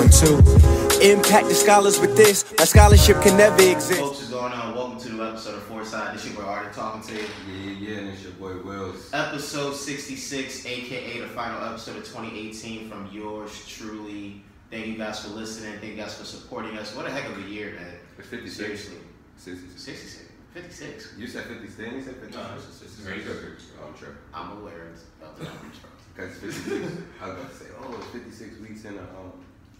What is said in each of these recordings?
one too. Impact the scholars with this. My scholarship can never exist. Folks, what's going on? Welcome to the episode of Four Foresight. This your boy Arden talking to you. Yeah, yeah, and it's your boy Wills. Episode 66, aka the final episode of 2018 from yours truly. Thank you guys for listening. Thank you guys for supporting us. What a heck of a year, man. It's 56. Seriously. 66. 66. 56. You said 56, then you said 56. No, it's just- it's Very just- good. I'm sure. I'm aware of the numbers, bro. Because 56, I was about to say, oh, it's 56 weeks in a, um,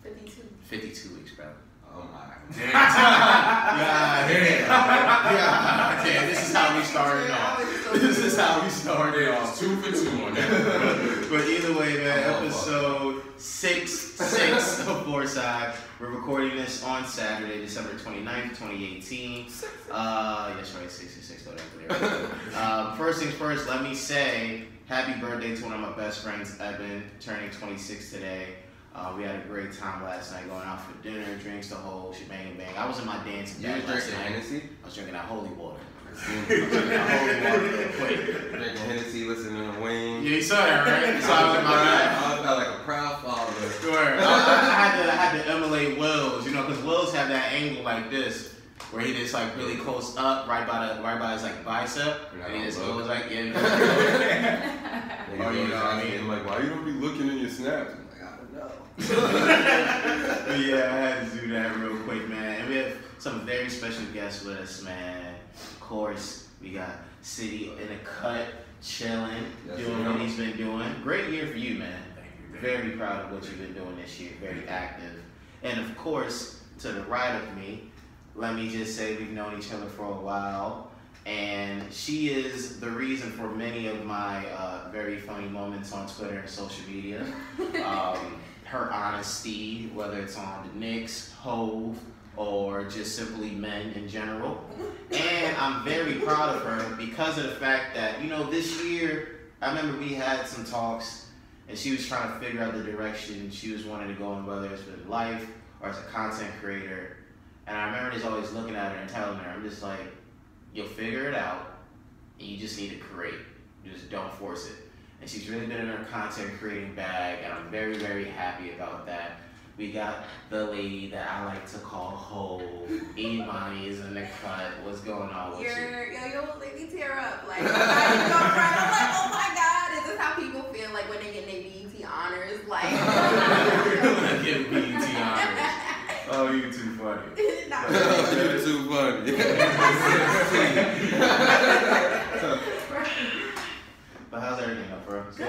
52. 52 weeks, bro. oh my. God yeah, yeah. Yeah, this is how we started off. This is how we started off. Two for two on that. But either way, man, episode six six of Foresight. We're recording this on Saturday, December 29th, 2018. Uh, yes, right, 66. Throw that clear. um, first things first, let me say happy birthday to one of my best friends, Evan, turning 26 today. Uh, we had a great time last night going out for dinner, drinks, the whole shebang and bang. I was in my dancing You bag last drinking night. Hennessy? I was drinking that holy water. Drinking Drinking that holy water real quick. Hennessy, listening to Wayne. Yeah, you saw that, right? So I was in my bag. I felt like a proud father. Sure. I, I had to I had to emulate Wills, you know, because Wills have that angle like this, where he just like really close up, right by the right by his like bicep, You're and he just goes look. like, yeah. you know. And Oh, you know what I mean? Like, why you don't be looking in your snaps? I'm like, I don't know. But yeah, I had to do that real quick, man. And we have some very special guests with us, man. Of course, we got City in the cut, chilling, Yes, doing what he's been doing. Great year for you, man. Very proud of what you've been doing this year. Very active. And of course, to the right of me, let me just say we've known each other for a while. And she is the reason for many of my uh, very funny moments on Twitter and social media. Um, her honesty, whether it's on the Knicks, Hov, or just simply men in general. And I'm very proud of her because of the fact that, you know, this year, I remember we had some talks and she was trying to figure out the direction she was wanting to go in, whether it's with life or as a content creator. And I remember just always looking at her and telling her, I'm just like, you'll figure it out, and you just need to create. Just don't force it. And she's really been in her content creating bag, and I'm very, very happy about that. We got the lady that I like to call Ho. Imani is in the cut. What's going on with you? You're, yo, yo, let me tear up. Like, I go right, I'm like, oh my God, is this how people feel like when they get their BET honors? Like, Give BET honors. Oh, you too funny. You're too funny. How's everything up, bro? It's Good.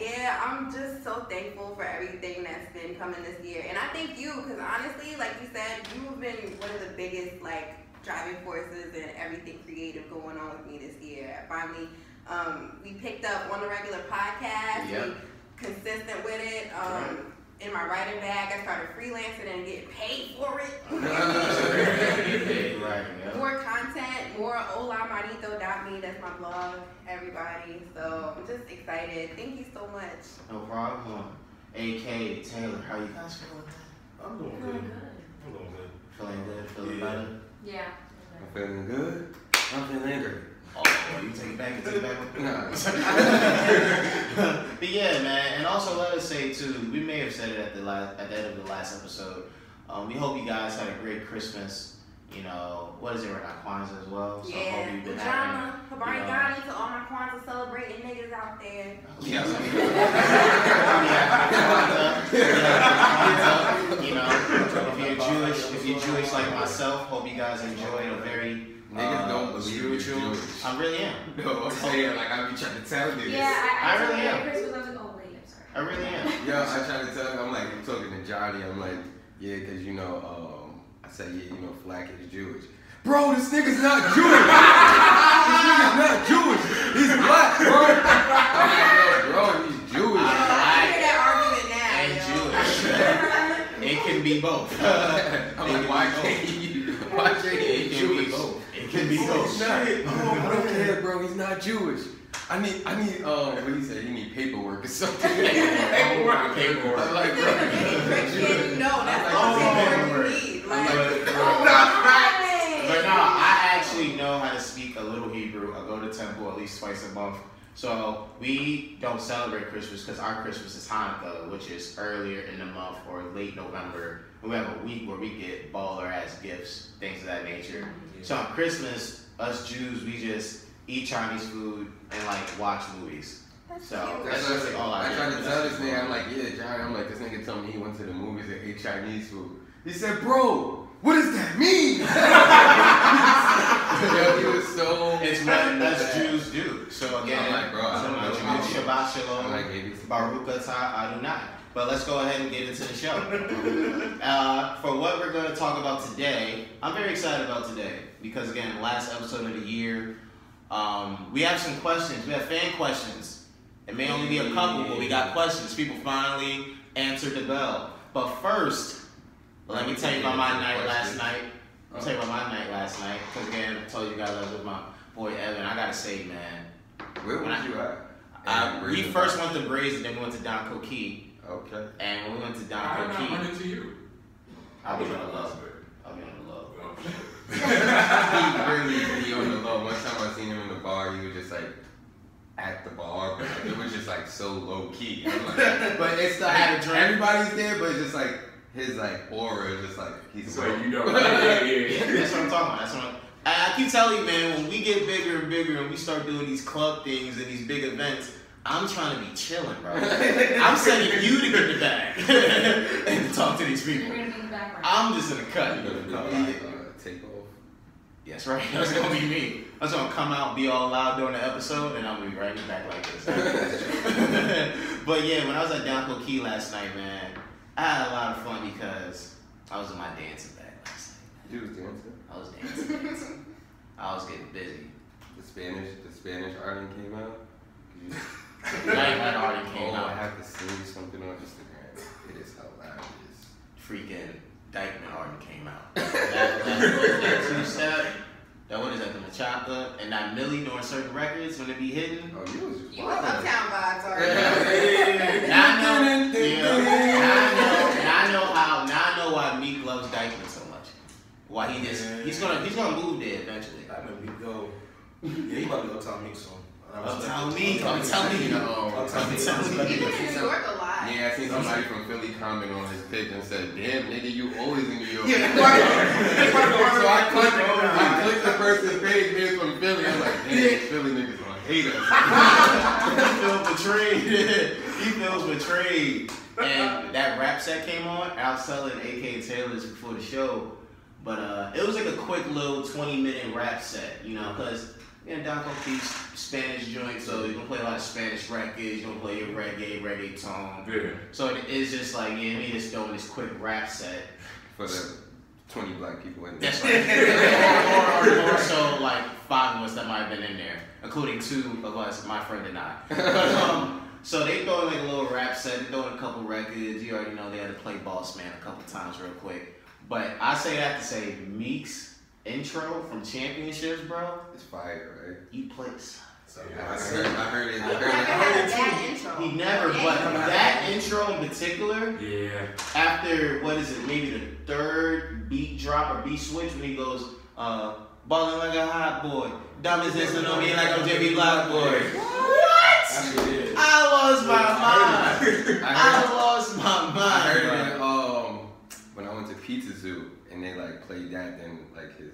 Yeah, I'm just so thankful for everything that's been coming this year. And I thank you because honestly, like you said, you've been one of the biggest like driving forces and everything creative going on with me this year. Finally um, we picked up on the regular podcast. Yep. We consistent with it. Um, in my writing bag, I started freelancing and getting paid for it. right, yeah. More content, more holamanito.me, that's my blog, everybody. So I'm just excited. Thank you so much. No problem. AK, Taylor, how you guys feeling? I'm doing good. I'm doing good. Feeling good? Feeling Yeah. better? Yeah. I'm feeling good. I'm feeling angry. Oh, boy, you take it back, you take it back. But yeah, man, and also let us say too, we may have said it at the last, at the end of the last episode. Um, we hope you guys had a great Christmas. You know, what is it right now, Kwanzaa as well. So Yeah. hope you've been having. Habari you know- Gani to all my Kwanzaa celebrating niggas out there. Yeah, yeah, You know, if you're Jewish, if you're Jewish like myself, hope you guys enjoyed a very Niggas uh, don't believe you're spiritual. Jewish. I really am. No, I'm saying like I be trying to tell niggas. Yeah, I, I I, really am. Christmas. I was like, oh wait, I'm sorry. I really am. Yo, I try to tell him, I'm like, I'm talking to Johnny, I'm like, yeah, because, you know, um, I said, yeah, you know, Flack is Jewish. Bro, this nigga's not Jewish. this nigga's not Jewish. He's black, bro. I'm like, yo, bro, he's Jewish. I hear that argument now. and yo. Jewish. It can be both. I'm like, why can't you? Why can't It be Jewish? Both. It can be He's not. I don't care, bro. He's not Jewish. I need, I need, um, what he said, he need paperwork or something. Paperwork. Paperwork. I'm like, bro. Christian, no, that's I'm all like, paperwork you need. I'm Like, like, But- oh, But no, I actually know how to speak a little Hebrew. I go to temple at least twice a month. So we don't celebrate Christmas because our Christmas is Hanukkah, which is earlier in the month or late November. We have a week where we get baller ass gifts, things of that nature. So on Christmas, us Jews, we just eat Chinese food and like watch movies. That's So cute. that's That's what I just said. all I I do. tried to tell this nigga, I'm like, yeah, Johnny. I'm like, this nigga told me he went to the movies and ate Chinese food. He said, bro, what does that mean? Yo, he was so. It's what us Jews do. So again, I'm like, bro, I so don't much know. Jews, Shabbat Shalom. I'm like, Baruch atah Adonai. But let's go ahead and get into the show. uh, for what we're going to talk about today, I'm very excited about today because again, last episode of the year, um, we have some questions. We have fan questions. It may only be a couple, but we got questions. People finally answered the bell. But first, let me tell you about my night last night. I'll tell you about my night last night. Because again, I told you guys I was with my boy Evan. I gotta say, man, Where was I- you at? And we first went to Brazen, then we went to Don Coqui. Okay. And when we went to Don How did I run Coqui, into you? I'll be on the low. I'll be on the low. he really be on the low. One time I seen him in the bar, he was just like at the bar, but like, it was just like so low key. Like, but it's still Had a drink. everybody's there, but it's just like his like aura is just like he's It's so you know, yeah, yeah, yeah. That's what I'm talking about. That's what I'm, I I keep telling you, man, when we get bigger and bigger and we start doing these club things and these big events, I'm trying to be chilling, bro. I'm sending you to get the bag and to talk to these people. gonna be in the background. I'm just gonna cut. You you. gonna be uh, take off. Yes, right. That's gonna be me. That's gonna come out, be all loud during the episode, and I'm gonna be right back like this. but yeah, when I was at Don Coqui last night, man, I had a lot of fun because I was in my dancing bag last night. You was dancing. I was dancing, dancing. I was getting busy. The Spanish, the Spanish Arden came out. You- Night Night already came oh, I have to send you something on Instagram. It is hilarious. Freaking Dyckman already came out. That, that, that, that two step, that what is that, the Machaka, and that Millie doing certain records when it be hitting. Oh, you was just You was wildin'. uptown vibes already. Now I know, yeah, now I know, now I know how, now I know why Meek loves Dyckman so much. Why he just, he's gonna, he's gonna move there eventually. I know we go. Yeah, he about to go tell me soon. And I was Uptown like, Meek, I'm telling you. Uptown Meek. I'm telling you. was in New York a lot. Yeah, I seen somebody from Philly comment on his pic and said, "Damn, nigga, you always in New York." Yeah, so I clicked, I clicked the person's page, man, from Philly. I'm like, damn, Philly niggas gonna hate us. he feels betrayed. he feels betrayed. And that rap set came on. I was selling AK Taylor's before the show, but uh, it was like a quick little 20 minute rap set, you know, because know, Don Coqui's Spanish joint, so you're gonna play a lot of Spanish records, you're gonna play your reggae, reggaeton. Yeah. So it is just like, yeah, me just throwing this quick rap set. For the 20 black people in there. That's right. or, or, or so like five of us that might have been in there, including two of us, my friend and I. But, um, so they throw in like a little rap set, they throw in a couple records. You already know they had to play Boss Man a couple times real quick. But I say that to say Meek's intro from Championships, bro. It's fire, right? You place. So, yeah, I heard, I heard it. I He heard never it. had a bad intro. He never, but that intro in particular, Yeah. after what is it, maybe the third beat drop or beat switch when he goes, uh, balling like a hot boy, diamonds dancing on me like I'm Jimmy Blackboy. What? Actually. I lost my mind. I I heard, lost my mind. I mind. heard bro. it um, when I went to Pizza Zoo and they like played that, then like his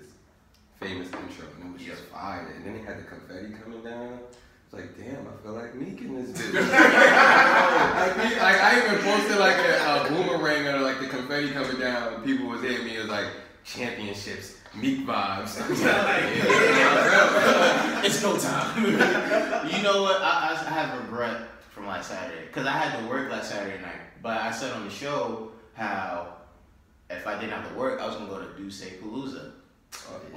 famous intro, and it was just fire. And then they had the confetti coming down. It's like, damn, I feel like Meek in this bitch. like, me- I even posted like a, a boomerang or like the confetti coming down. And people was hitting me. It was like championships, Meek vibes. I was like, yeah, It's no time. you know what? I, I have regret from last Saturday because I had to work last Saturday night. But I said on the show how if I didn't have to work, I was gonna go to Duce Palooza.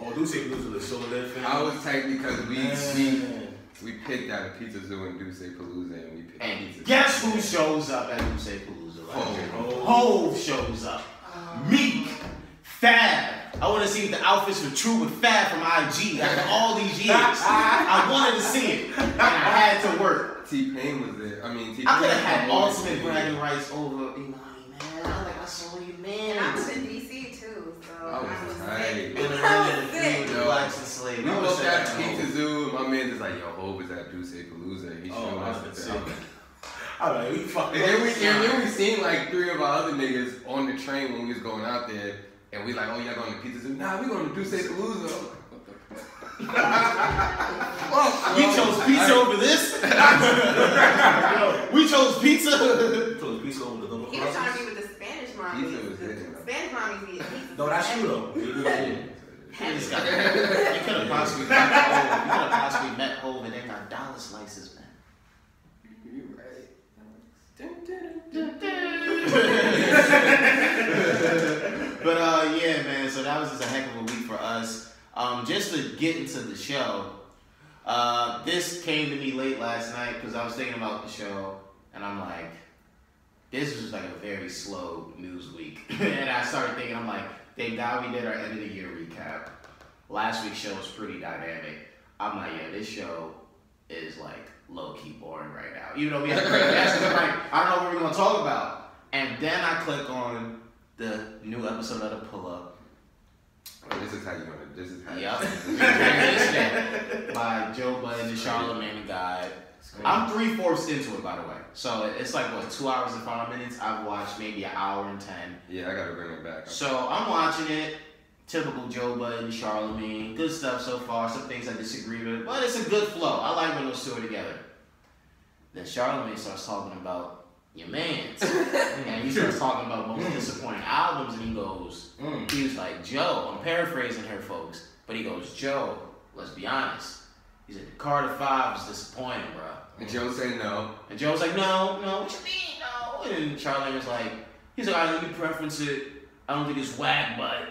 Oh, do say lose the shoulder that. I was tight because we we Man. we picked out a pizza zoo in Duce Palooza and we picked And pizza. guess who shows up at Duce Palooza? last year? Oh. Hov shows up. Um, Meek. Fab. I want to see if the outfits were true with Fab from IG after all these years. I wanted to see it. And I had to work. T Pain was there. I mean, T Pain. I could have had ultimate bragging rights over Imani, man. I like I saw you, man. And I I was I was tight. sick. Been a I minute was to sick. feud Yo, blacks and slaves. We I looked was at at Pizza home. Zoo. My man was like, yo, Hov was at Duce Palooza. He Oh, showed I us was the gonna thing. say. I'm like, we fucked And then we and then we seen like three of our other niggas on the train when we was going out there, and we like, oh y'all going to pizza? Zoo? Nah, we going to Duce Palooza. I'm like, what the fuck? Fuck, We chose pizza I- over this. we chose pizza. chose pizza over the double He was trying to be with the Spanish mommies. Pizza was The hitting. Spanish mommies eat pizza. No, that's you though. You do that. You just got- you could have possibly met Hov. You could have possibly met Hov and they got dollar slices, man. You right. But uh, yeah, man. So that was just a heck of a week for us. Um, just to get into the show, uh, this came to me late last night because I was thinking about the show, and I'm like, this was like a very slow news week, and I started thinking, I'm like, thank God we did our end of the year recap. Last week's show was pretty dynamic. I'm like, yeah, this show is like low key boring right now. Even though we had a great guests, I'm like, I don't know what we're gonna talk about. And then I click on the new episode of the Pull Up. Oh, this is how you gonna. This is how. Yep. By Joe Budden and Charlamagne the Guy. I'm three fourths into it, by the way. So it's like what two hours and five minutes. I've watched maybe an hour and ten. Yeah, I gotta bring it back. So I'm watching it. Typical Joe Budden, Charlamagne. Good stuff so far. Some things I disagree with, but it's a good flow. I like when those two are together. Then Charlamagne starts talking about your man's, and he starts talking about most disappointing albums, and he goes, Mm. he was like, Joe, I'm paraphrasing here, folks, but he goes, Joe, let's be honest. He said, the Carter 5 was disappointing, bro. And Joe said no. And Joe was like, no, no, what you mean, no? And Charlie was like, he's like, all right, let me preference it. I don't think it's whack, but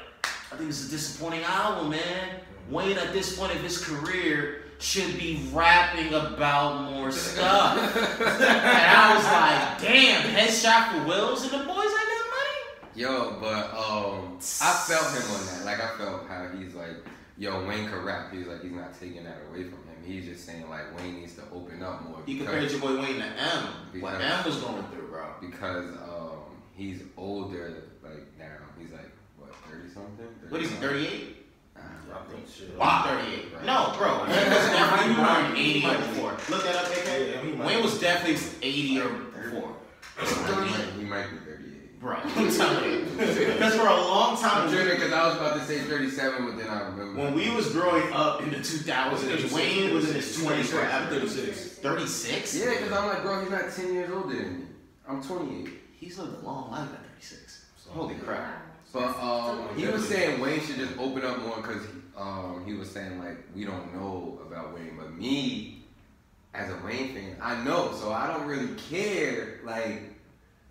I think it's a disappointing album, man. Wayne, at this point of his career, should be rapping about more stuff. and I was like, damn, headshot for Wills and the boys ain't got money? Yo, but um, I felt him on that. Like I felt how he's like, yo, Wayne could rap. He's like, he's not taking that away from him. He's just saying like Wayne needs to open up more. You because- compared your boy Wayne to M. What Because- M was going through, bro. because um he's older like now he's like what 30 something What is he, 38? I think shit. Wow. 38, bro. No, bro. Wayne was definitely born 80 or before. Look that up, AK. he might- Wayne was definitely 80 or before. he might, he might be 38 Bro, I'm telling you. Because for a long time, I'm because I was about to say 37 but then I remember when we was growing up in the 2000s, Wayne was in his 20s forever. 36. 36? yeah because I'm like bro he's not 10 years older than me I'm 28 He's lived a long life at 36. Holy crap. but um he was saying Wayne should just open up more because um he was saying like we don't know about Wayne but me as a Wayne fan I know so I don't really care like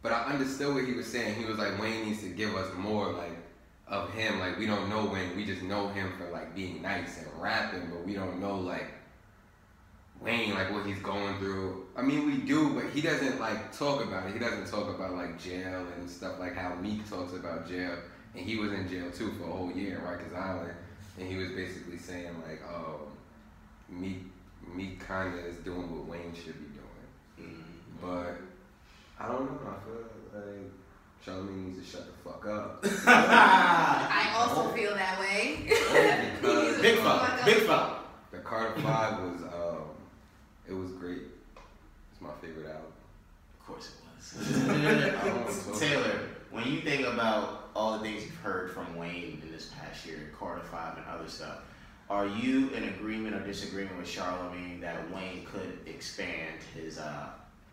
But I understood what he was saying. He was like, Wayne needs to give us more like of him. Like we don't know Wayne. We just know him for like being nice and rapping, but we don't know like Wayne, like what he's going through. I mean, we do, but he doesn't like talk about it. He doesn't talk about like jail and stuff like how Meek talks about jail, and he was in jail too for a whole year in Rikers Island, and he was basically saying like, um, Meek, Meek kind of is doing what Wayne should be doing, but I don't know. I feel like Charlamagne needs to shut the fuck up. I also feel that way. Because, Big fella. Big fella. The Carter Five was um, it was great. It's my favorite album. Of course it I don't wanna was. Taylor, when you think about all the things you've heard from Wayne in this past year, Carter Five and other stuff, are you in agreement or disagreement with Charlamagne that Wayne could expand his uh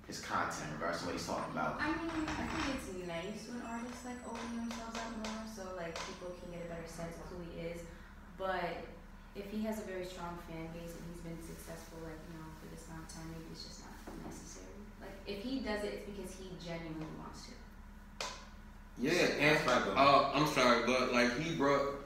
his content in regards to what he's talking about? I mean, I think it's nice when artists like open themselves up more, so like people can get a better sense of who he is. But if he has a very strong fan base and he's been successful, like you know, for this long time, maybe it's just not necessary. Like if he does it, it's because he genuinely wants to. Yeah, and uh, I'm sorry, but like he brought.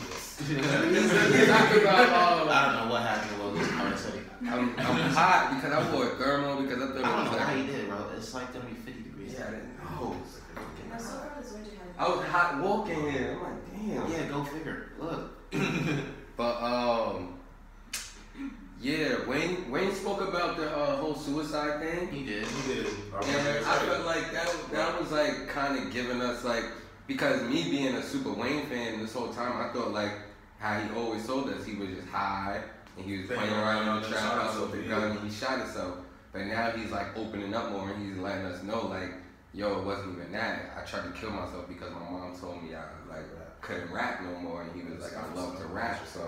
He's, he's talking about. Uh, I don't know what happened to Will this Carter City. I'm, I'm hot because I wore a thermal because I thought it I don't was know how like. he did, bro. It's like gonna be 50 degrees. Yeah, I didn't know. Now, so far this I was hot walking here. I'm like, damn. Yeah, go figure. Look. But um, yeah, Wayne Wayne spoke about the uh, whole suicide thing. He did. He did. I And remember I felt like that that was like kind of giving us like because me being a super Wayne fan this whole time, I thought like how he always told us he was just high and he was Playing playing around in the around, trap shot house with himself, the gun and he shot himself. But now he's like opening up more and he's letting us know like, yo, it wasn't even that. I tried to kill myself because my mom told me I like couldn't rap no more and he was like, I love to rap. So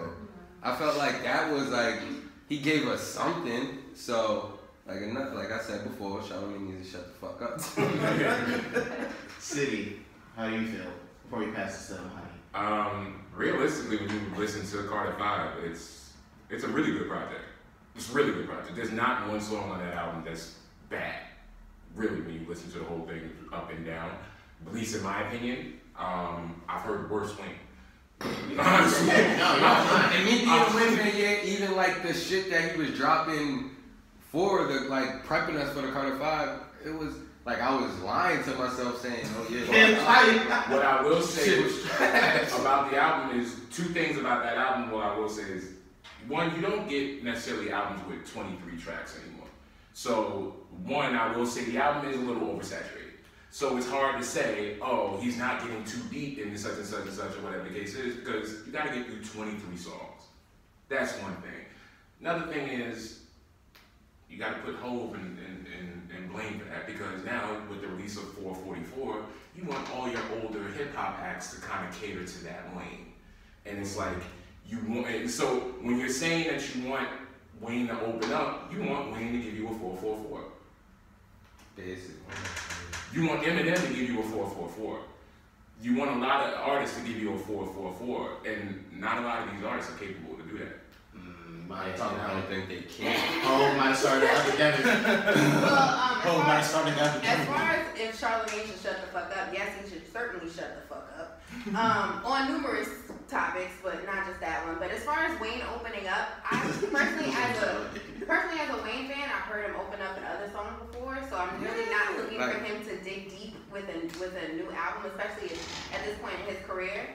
I felt like that was like he gave us something. So like enough, like I said before, Charlamagne needs to shut the fuck up. City, how do you feel before we pass this to Honey? Um, realistically, when you listen to Carter Five, it's it's a really good project. It's a really good project. There's not one song on that album that's bad. Really, when you listen to the whole thing up and down. At least in my opinion, um, I've heard worse Wayne. Honestly, No, no, no. And me being women, yeah, even like the shit that he was dropping for the like prepping us for the Carter Five, it was like I was lying to myself saying, "Oh yeah." well, What I will say was about the album is two things about that album. What I will say is, one, you don't get necessarily albums with 23 tracks anymore. So, one, I will say the album is a little oversaturated. So it's hard to say, oh, he's not getting too deep into such and such and such or whatever the case is, because you got to get through 23 songs. That's one thing. Another thing is, you got to put Hove and, and, and, and blame for that because now with the release of 444, you want all your older hip hop acts to kind of cater to that lane. And it's like, you want, and so when you're saying that you want Wayne to open up, you want Wayne to give you a 444. Basically. You want Eminem to give you a 444. You want a lot of artists to give you a 444, and not a lot of these artists are capable to do that. I my don't, I don't think they can. Oh, might have started academic. Well, um, as Oh, far might as- start to got As far as if Charlamagne should shut the fuck up, yes, he should certainly shut the fuck up. Um, on numerous topics, but not just that one. But as far as Wayne opening up, I personally, as a personally as a Wayne fan, I've heard him open up in other songs before, so I'm really not looking for him to dig deep with a with a new album, especially at this point in his career.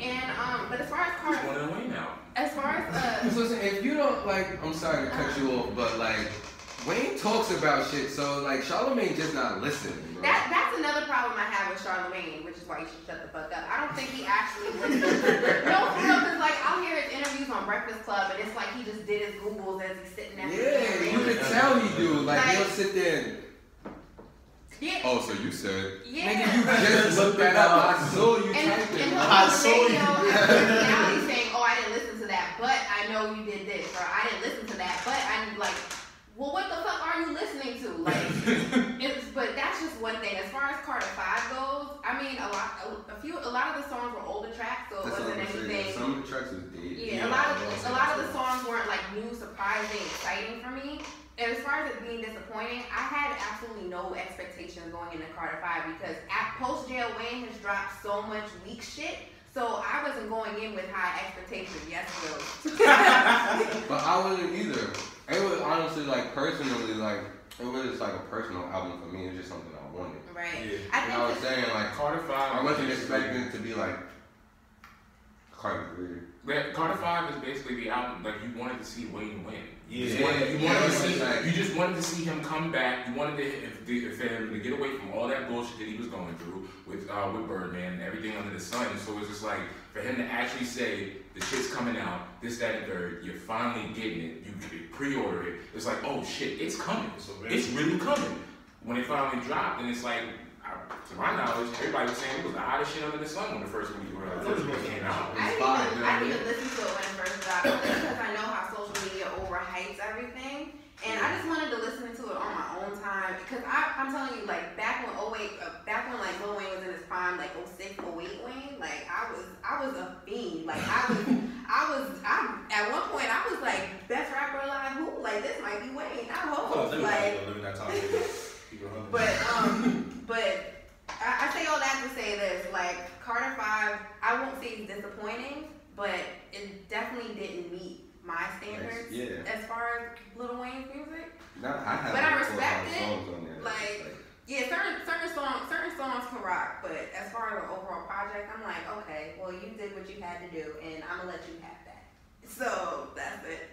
And um, but as far as He's Carter, one of the Wayne now. as far as Just listen, if you don't like, I'm sorry to cut you off, but like, Wayne talks about shit, so like, Charlamagne just not listening, bro. That that's another problem I have with Charlamagne, which is why you should shut the fuck up. I don't think he actually listens. no, for real, because like I'll hear his interviews on Breakfast Club, and it's like he just did his googles as he's sitting there. yeah, you can tell he do. Like, Like- he'll sit there and, Yeah, oh, so you said, yeah. nigga, you just looked that up. I saw you and, and he'll I on the saw radio you. have personality saying, "Oh, I didn't listen to that, but I know you did this," or "I didn't listen to that, but I'm like." Well, what the fuck are you listening to? Like, it's, but that's just one thing. As far as Carter Five goes, I mean, a lot, a, few, a lot of the songs were older tracks, so it That's wasn't anything. Some of the tracks was dead. Yeah, a lot of a lot of the songs weren't like new, surprising, exciting for me. And as far as it being disappointing, I had absolutely no expectations going into Carter Five because at post jail Wayne has dropped so much weak shit. So I wasn't going in with high expectations. Yes, Will. But I wasn't either. It was honestly like personally like it was just like a personal album for me. It was just something I wanted. Right. Yeah. I And think I was saying like Carter Five. I wasn't expecting it to be like Carter Greer. That Carter Five is basically the album like you wanted to see Wayne win. You just Yeah. wanted, you wanted to see you just wanted to see him come back. You wanted to if, the- for him to get away from all that bullshit that he was going through with uh, with Birdman and everything under the sun. So it's just like for him to actually say the shit's coming out, this, that, and third. You're finally getting it. You pre-order it. It's like oh shit, it's coming. So It's really coming. When it finally dropped, and it's like. To my knowledge, everybody was saying it was the hottest shit under the sun when the first one when the first one came out. I didn't, even, I didn't listen to it when it first dropped only because I know how social everything. And I just wanted to listen to it on my own time because I, I'm telling you, like back when 08, uh, back when like Lil Wayne was in his prime, like 06, 08 Wayne, like I was, I was a fiend. Like I was, I was, I at one point I was like best rapper alive. Who like this might be Wayne? I Oh, hope. let me Like, not, let me not talk. Keep it hundred. but um, but I, I say all that to say this: like Carter Five, I won't say it's disappointing, but it definitely didn't meet my standards Yeah. as far as Lil Wayne's music. Not, I have But I like four respect it, songs on there. like- Yeah, certain certain songs certain songs can rock, but as far as the overall project, I'm like, okay, well you did what you had to do, and I'm gonna let you have that. So that's it.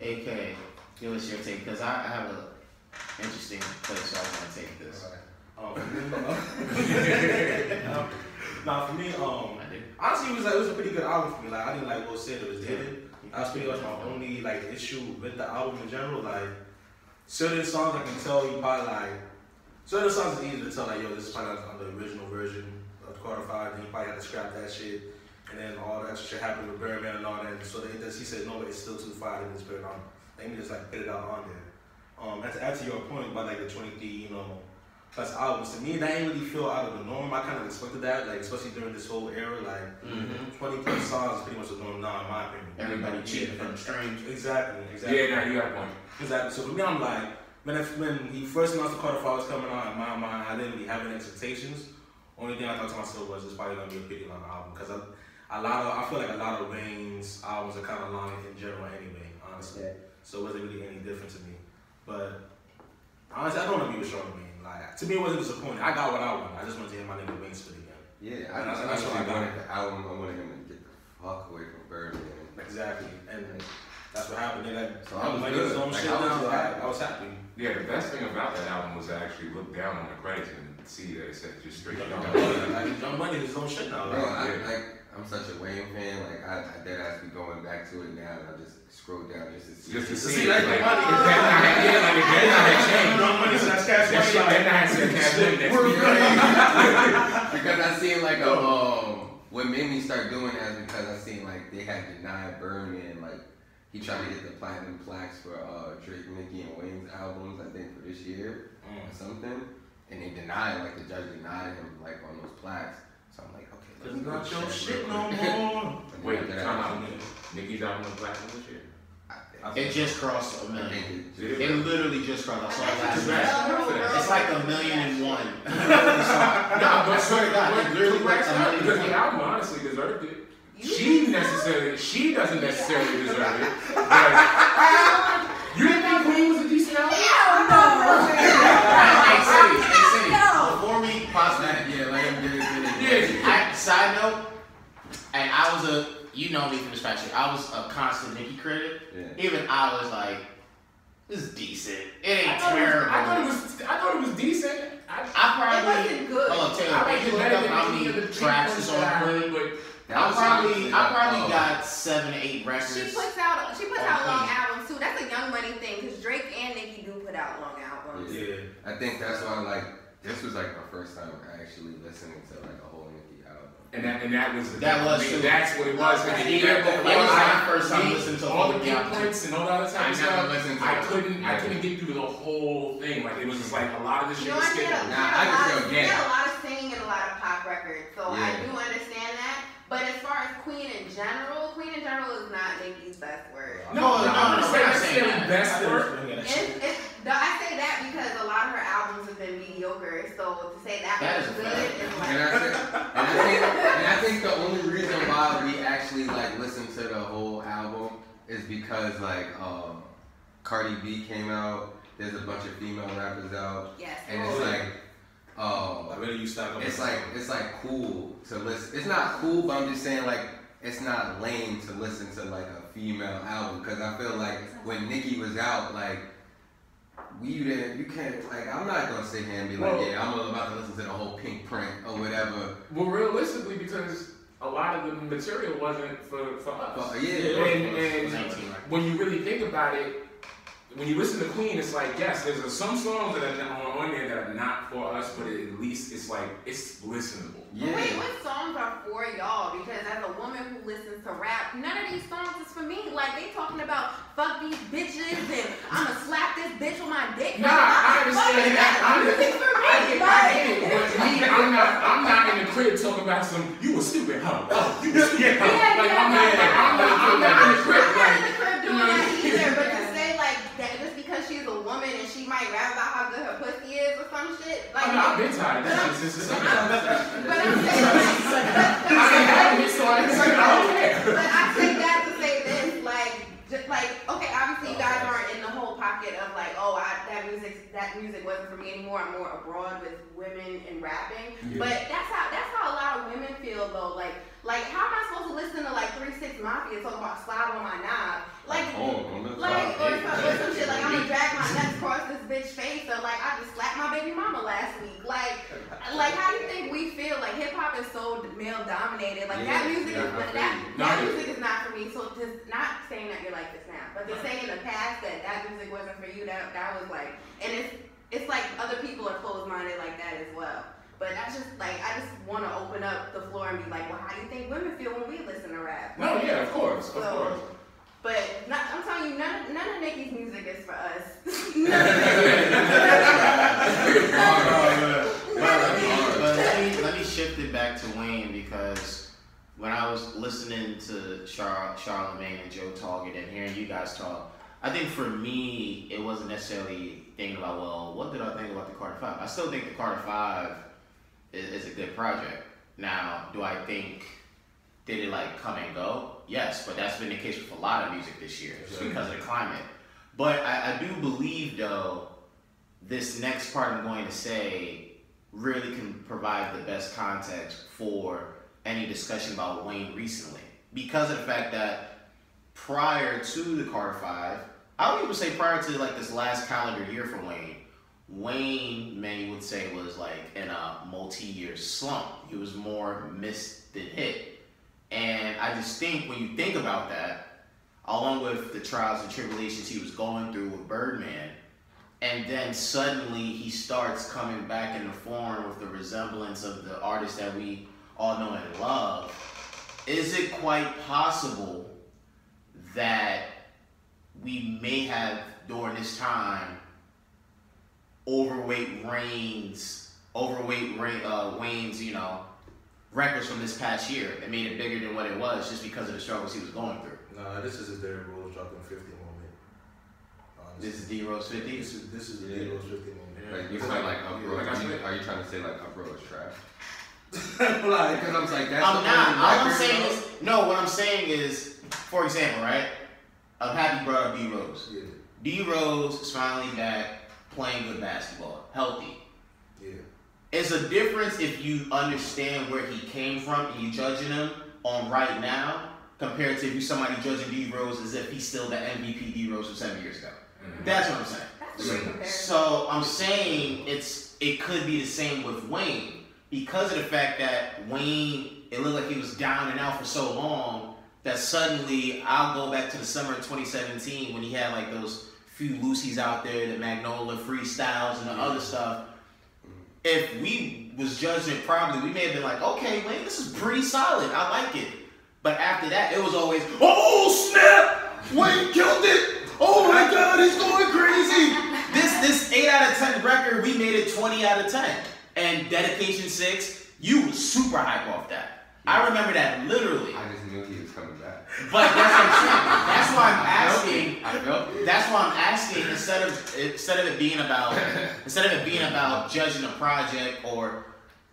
AK, give us your take because I, I have a interesting place I want to take this. Um, nah, for me, um, honestly, it was like it was a pretty good album for me. Like I didn't like what said it was hidden. That's pretty much my only like issue with the album in general. Like certain songs I can tell you probably like certain songs is easy to tell like yo this is probably not on the original version of Carter Five. Then you probably had to scrap that shit, and then all that shit happened with Birdman and all that. And so they just, he said no, but it's still too far to it on. Let me just like put it out on there. Um, and to add to your point about like the 23, you know, plus albums, to me that ain't really feel out of the norm. I kind of expected that, like especially during this whole era, like Mm-hmm. 20 plus songs is pretty much the norm now, in my opinion. Everybody cheating from the streams. Exactly, exactly. Yeah, now you got a point. Exactly. So for me, I'm like, when, if, when he first announced the Carter Five was coming out, in my mind, I didn't really have any expectations. Only thing I thought to myself was it's probably gonna be a pretty long album because a, a lot of I feel like a lot of Wayne's albums are kind of long in general anyway, honestly. So it wasn't really any different to me. But honestly, I don't want to be with Sean Wayne. Like to me, it wasn't disappointing. I got what I wanted. I just wanted to hear my nigga Wayne spit again. Yeah, I And just, that's- that's what I actually got. wanted the album. I wanted him to get the fuck away from Birdman. Exactly, and that's what happened. Nigga, So I was good. Like, shit I was now. happy. I, I was happy. Yeah, the best thing about that album was to actually look down on the credits and see that it said just straight Young down. Money, like, Young Money, his own shit now. Bro, Like, I, yeah. like I'm such a Wayne fan. Like I, I dead ass be going back to it now, and I just scroll down just to see. Just to see, see, like, like, money. if that not had- yeah, like if that not had changed, Young Money, so that's cash money. shit, like- that not had said Cash Money week. because I seen like a um what made me start doing that is because I seen like they had denied Birdman like he tried to get the platinum plaques for uh Drake, Nicki, and Wayne's albums I think for this year or something, and they denied like the judge denied him like on those plaques. So I'm like, okay, let's go not your shit no more. Wait, after that, time I out. was- Nicki's album was platinum this year. It just crossed a I million. think it It literally just crossed. I saw it last night. Congrats. It's like a million and one. no, but swear to God, it literally went Congrats a to her, million because the album honestly deserved it. She necessarily, she doesn't necessarily deserve it. But you didn't think Queen was a decent album? Hey, City, hey, City, No. before we possibly yeah, let him get it, get it. Yeah. I, side note, and I was a, you know me from this fact sheet, I was a constant Nicki critic. Yeah. Even I was like, this is decent. It I ain't it was, terrible. I thought it was, I thought it was decent. I, I probably, It wasn't good. hold on, Taylor, I can liked you it look better up than how any many of the tracks tracks is on I Queen? heard, but I was probably, I probably uh, got seven, eight records. She puts out she puts on out long Queen. albums too. That's a Young Money thing because Drake and Nicki do put out long albums. Yeah. I think that's why like this was like my first time actually listening to like a whole Nicki album. And that, and that was the That was I mean, too. That's what it was. Okay. And he Yeah, got that but it was I- my first time listening to all the the big album. points and all that other type I of stuff. listened to I couldn't, I couldn't get through the whole thing. Like it was just like a lot of the shit You know, was I did a, skipping. Nah, did a I can lot feel of, gay. did a lot of singing and a lot of pop records, so I do understand that. But as far as Queen in general, Queen in general is not Nicki's best word. No, no, no, I'm no, not we're not saying saying that. best I work. understand that It's, shit. it's, no, I say that because a lot of her albums have been mediocre, so to say that, That was good fact. is And like. I, think, and, I think, and I think the only reason why we actually like listened to the whole album is because like um, Cardi B came out. There's a bunch of female rappers out, Yes. and it's like um, Like, really, you stack up. it's like it's like cool to listen. It's not cool, but I'm just saying like it's not lame to listen to like a female album because I feel like when Nicki was out, like we didn't, you can't like I'm not gonna sit here and be like, Well- yeah, I'm about to listen to the whole Pinkprint or whatever. Well, realistically, because a lot of the material wasn't for, for us. But yeah, And, and 19. when you really think about it, when you listen to Queen, it's like yes, there's a, some songs that are not- on there that are not for us, but at least it's like it's listenable. yeah. Wait, what songs are for y'all? Because as a woman who listens to rap, none of these songs is for me. Like they talking about fuck these bitches and I'ma slap this bitch with my dick. Nah, I I'm understand that. I music for me. I get, I like- get it, but me, I'm not, I'm not in the crib talking about some. You a stupid hoe. Oh, you a stupid hoe. Yeah, Like yeah, I'm, yeah, not, yeah. I'm not, I'm not in the crib. I'm not Like in the crib doing know, that either, but to say like that just because she's a woman and she might rap about how good her pussy is or some shit, like. I mean, I've been tired of that shit But I'm saying, I ain't so I ain't saying I don't care. But I say that to say this, like, just like, okay, obviously you guys aren't in the whole pocket of like, oh, I, that music, that music wasn't for me anymore. I'm more abroad with women and rapping. Yeah. But that's how that's how a lot of women feel though. Like, like how am I supposed to listen to like Three Six Mafia talk about slide on my knob? Like, Oh, like, or some, or some shit like I'm gonna drag my nuts across this bitch face, or like I just slapped my baby mama. last week. Like, like how do you think we feel? Like hip hop is so male dominated. Like that music yeah, is that that music is not for me. So just not saying that you're like this now, but to say in the past that that music wasn't for you, that that was like, and it's it's like other people are closed minded like that as well. But I just like I just want to open up the floor and be like, well, how do you think women feel when we listen to rap? No, yeah, of course, of course. But not, I'm telling you, none, none of Nicki's music is for us. none But let me, but let me let me shift it back to Wayne because when I was listening to Char- Charlamagne and Joe talk and hearing you guys talk, I think for me it wasn't necessarily thinking about well, what did I think about the Carter Five? I still think the Carter Five is, is a good project. Now, do I think did it like come and go? Yes, but that's been the case with a lot of music this year just because of the climate. But I, I do believe though this next part I'm going to say really can provide the best context for any discussion about Wayne recently. Because of the fact that prior to the Carter Five, I would even say prior to like this last calendar year for Wayne, Wayne, many would say, was like in a multi-year slump. He was more missed than hit. And I just think when you think about that, along with the trials and tribulations he was going through with Birdman, and then suddenly he starts coming back in the form with the resemblance of the artist that we all know and love. Is it quite possible that we may have during this time overweight Reigns, overweight Rain, uh, Wayne's, you know, records from this past year and made it bigger than what it was just because of the struggles he was going through? Nah, this is a Derrick Rose dropping 50 moment. Honestly. This is D Rose 50. This is this is Yeah. D Rose 50 moment. Like you It's feel like- like Uproar, like are, you, said- are you trying to say like Uproar is trash? like, Because I'm like that's I'm not. All I'm saying though. is no. What I'm saying is, for example, right? I'm happy you brought up D Rose. yeah, D Rose is finally back playing good basketball, healthy. yeah. It's a difference if you understand where he came from and you judging him on right now compared to if you somebody judging D Rose as if he's still the MVP D Rose from seven years ago. Mm-hmm. That's what I'm saying. That's a. So I'm saying it's it could be the same with Wayne because of the fact that Wayne it looked like he was down and out for so long that suddenly I'll go back to the summer of 2017 when he had like those few Lucy's out there, the Magnolia freestyles and the other stuff. If we was judging it probably, we may have been like, okay, Wayne, this is pretty solid. I like it. But after that, it was always, oh snap! Wayne killed it! Oh my god, he's going crazy! This this 8 out of 10 record, we made it 20 out of 10. And Dedication 6, you was super hype off that. I remember that literally. I just knew he was coming back. But that's what I'm saying. That's why I'm asking. I felt it. That's why I'm asking instead of instead of it being about instead of it being about judging a project or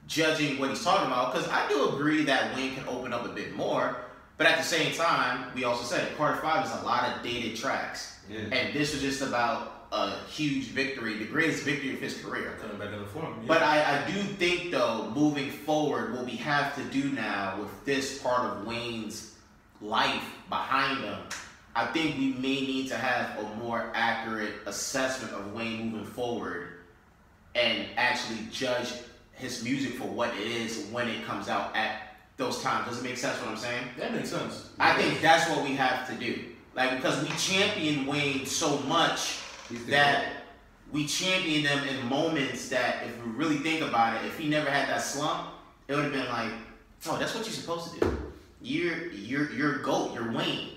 judging what he's talking about, because I do agree that Wayne can open up a bit more. But at the same time, we also said it, Carter Five is a lot of dated tracks, Yeah. and this was just about a huge victory, the greatest victory of his career. Coming back form. Yeah. But I, I do think though, moving forward, what we have to do now with this part of Wayne's life behind him, I think we may need to have a more accurate assessment of Wayne moving forward and actually judge his music for what it is when it comes out at those times. Does it make sense what I'm saying? that makes sense. I think that's what we have to do. Like because we champion Wayne so much that we champion them in moments that if we really think about it, if he never had that slump, it would have been like, oh, that's what you're supposed to do. You're you're you're GOAT, you're Wayne.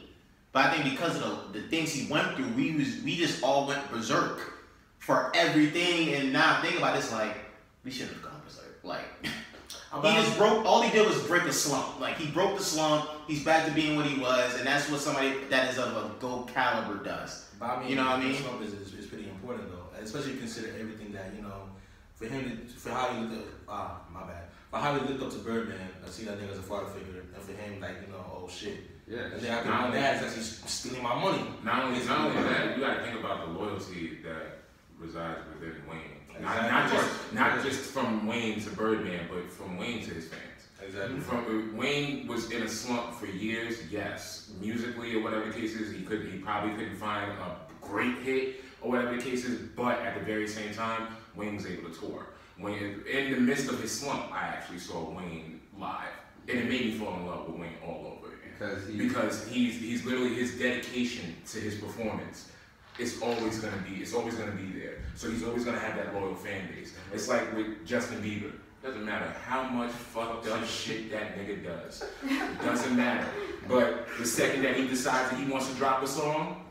But I think because of the, the things he went through, we was we just all went berserk for everything and now think about it, it's like we shouldn't have gone berserk. Like he just broke all he did was break the slump. Like he broke the slump, he's back to being what he was, and that's what somebody that is of a GOAT caliber does. But I mean, You know what I mean? slump is, is, is pretty important though, especially if you consider everything that you know, for him to, for how he looked up, ah, my bad, for how he looked up to Birdman, I see that nigga as a father figure, and for him like you know, oh shit, Yeah. and then I think my dad's actually stealing my money. Not only, not only that, you gotta think about the loyalty that resides within Wayne. Not, Exactly. not just not just from Wayne to Birdman, but from Wayne to his fans. Exactly. From Wayne was in a slump for years. Yes, musically or whatever the case is, he could he probably couldn't find a great hit or whatever the case is. But at the very same time, Wayne was able to tour. When in the midst of his slump, I actually saw Wayne live, and it made me fall in love with Wayne all over again. Because he, Because he's he's literally his dedication to his performance is always gonna be it's always gonna be there. So he's always gonna have that loyal fan base. It's like with Justin Bieber. Doesn't matter how much fucked up shit that nigga does. It doesn't matter. But the second that he decides that he wants to drop a song,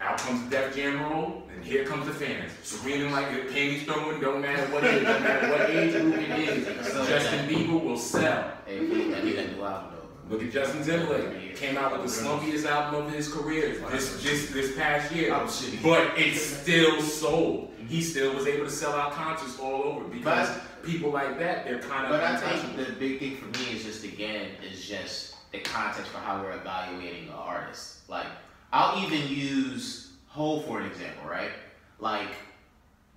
out comes the Def Jam roll, and here comes the fans. Screaming like a penny throwing, don't matter what age, don't matter what age group it is. Justin Bieber will sell. Hey, he- I need that new album though. Look at Justin Timberlake. Came out with the slumpiest album of his career this this this past year. Oh, but it still sold. He still was able to sell out concerts all over because people like that, they're kind of But I think the big thing for me is just again is just the context for how we're evaluating an artist. Like I'll even use Hov for an example, right? Like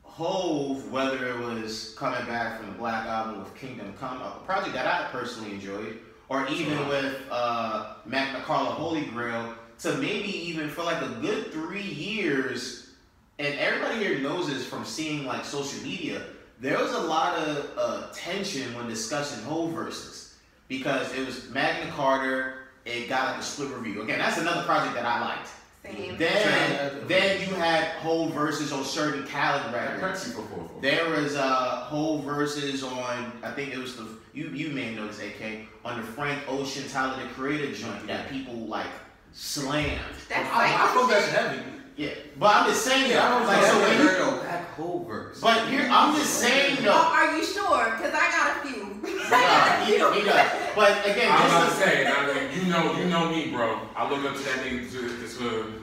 Hov, whether it was coming back from the Black Album with Kingdom Come, a project that I personally enjoyed, or even with uh, Magna Carta Holy Grail, to maybe even for like a good three years, and everybody here knows this from seeing like social media, there was a lot of uh, tension when discussing Hov verses because it was Magna Carta. It got like a split review. Again, that's another project that I liked. Same. Then, then you had Hov verses on certain Khaled records. Pepsi for four four. There was uh, Hov verses on I think it was the you you may know this AK on the Frank Ocean Tyler the Creator joint that people like slammed. That's I, I like feel that's heavy. Yeah, but I'm just saying Yeah, I that. don't Like, know. so I when you, heard a black hole verse. but here I'm just saying Oh, though. are you sure? Because I got a few. I Nah, got a he, few. he does. But again, I'm about to say, I mean, you know, you know me, bro. I look up to that nigga to, to, to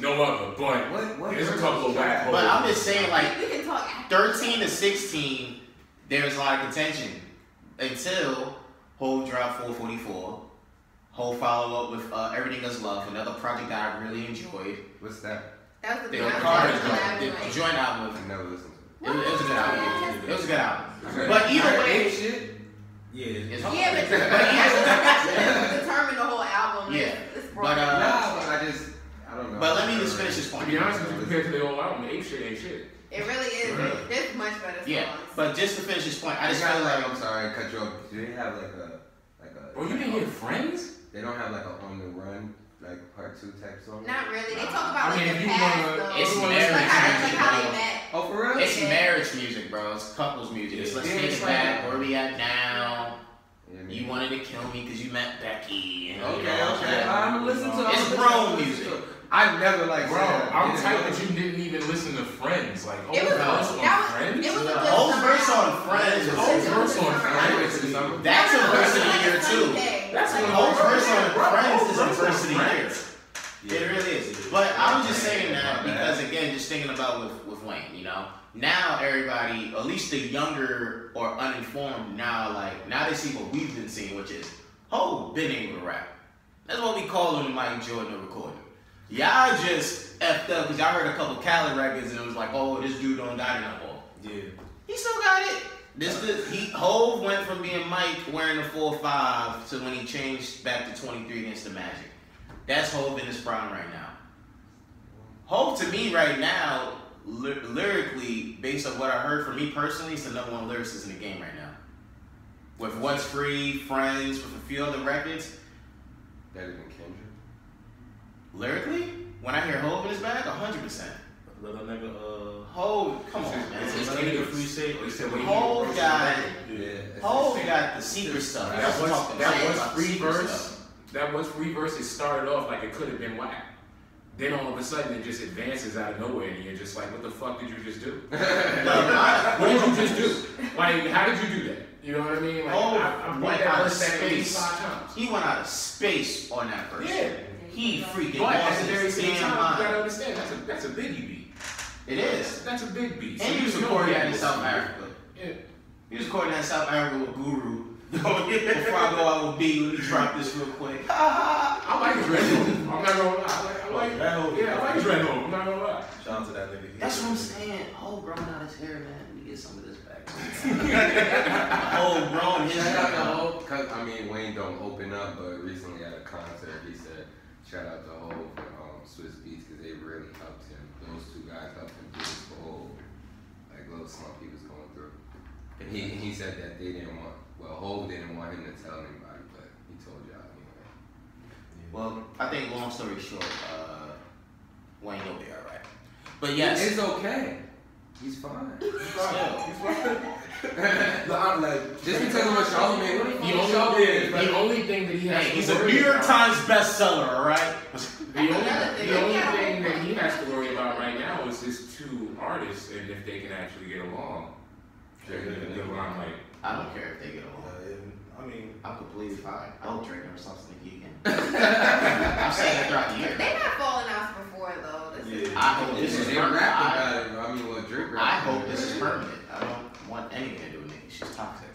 no other, but What- what there's a couple of is whack but I'm just saying like we can talk 13 to 16, there's a lot of contention until Hov dropped 444. Hov follow up with uh, Everything Is Love, another project that I really enjoyed. What's that? That was the The Beyonce Carter collab joint, the joint. joint album. I never listened to It was, it was a good album. Yes. It was a good album. But either I heard way- ain't shit. Yeah. It's Yeah, but, but but either- determine the whole album. Yeah. It's, it's But, broad. uh, Nah, but I just, I don't know. But let me just finish this To point. be honest with you, compared to the old album, Ape shit ain't shit. it really is. Really? There's much better songs. Yeah, but just to finish this point, I I just just got feel like, like I'm sorry, I cut you off. Do they have like a, like a? Bro, you didn't hear Friends? They don't have like a on the run, like part two type song. Not really. They talk about I mean, like if the you past wanna- though. It's like marriage how, music, like how bro. they met. Oh, for real? it's marriage music, bro. It's couples music. It's let's Yeah, take it like- back. Where we at now? Yeah, You wanted to kill me because you met Becky. And, you Okay, know, okay. I'm gonna listen to. It's I'm grown music. To it. I never like. Bro, said that. I'm Yeah. tight that you didn't even listen to Friends. Like, It was, Hov's verse on Friends? it was a good Hov's summer verse on. Friends was- Hov's verse on Friends. Friends. That's a That was verse of the year too. That's Like, one Hov's Bro, verse on Friends is a verse verse on of the year. Friends. It really is. But I'm just saying that because again, just thinking about with, with Wayne, you know, now everybody, at least the younger or uninformed, now like now they see what we've been seeing, which is oh, been able to rap. That's what we call him Mike Jordan recording. Y'all just effed up because y'all heard a couple Cali records and it was like, oh, this dude don't die no more. Yeah. He still got it. This the he Hov went from being Mike wearing the four five to when he changed back to twenty three against the Magic. That's Hov in his prime right now. Hov to me right now, ly- lyrically, based on what I heard from me personally, is the number one lyricist in the game right now. With What's Free, Friends, with a few other records, than Kendrick. Lyrically, when I hear Hov in his bag, hundred percent. Let a nigga, uh. Hov, come on, It's man. his- Let it's nigga free say. He said, he- got Yeah. it's just- got the secret stuff. That was, that was free verse. That was free verse. It started off like it could have been whack. Then all of a sudden it just advances out of nowhere, and you're just like, "What the fuck did you just do? I- What did you just do? Like, how did you do that? You know what I mean? Like, Oh, I, I went out of verse back at least space. He went out of space on that verse. Yeah, He freaking but at the very his same damn time, you gotta understand that's a that's a biggie beat. It is. That's a big beat. And he was you know recording that in was- South Africa. Yeah. He was recording that in South Africa with Guru. Before I go out with B, let me drop this real quick. I like his red. I'm not gonna lie. I like, I like Yeah, I like his red nose. I'm not gonna lie. Shout out to that nigga. That's what I'm saying. Oh, growing out his hair, man. Let me get some of this back. oh, growing his Shout out to hair. Hov, cause I mean Wayne don't open up, but recently at a concert he said, shout out to Hov and um, Swizz Beatz because they really helped him. Those two guys helped him through his whole like like little slump he was going through. And he he said that they didn't want well Hov didn't want him to tell anybody, but he told y'all anyway. Well, I think long story short, uh, Wayne will be all right. But yes, It's okay. He's fine. still. No, I'm like, Just because of what Charlamagne, what The the only, Charlamagne? the only thing that he has Hey, to he's a worry New York about- Times bestseller, all right? The only, thing, the only yeah. thing that he has to worry about right now is his two artists and if they can actually get along. They're gonna get along like I don't care if they get uh, along. I mean, I'm completely fine. I hope Drake never stops Nicki again. I'm saying it throughout the year. They're not falling out before though. This is Yeah. I hope this is permanent. rap I. I mean, what Drake rap I hope about this it. is permanent. I don't want anything to do with Nicki. She's toxic.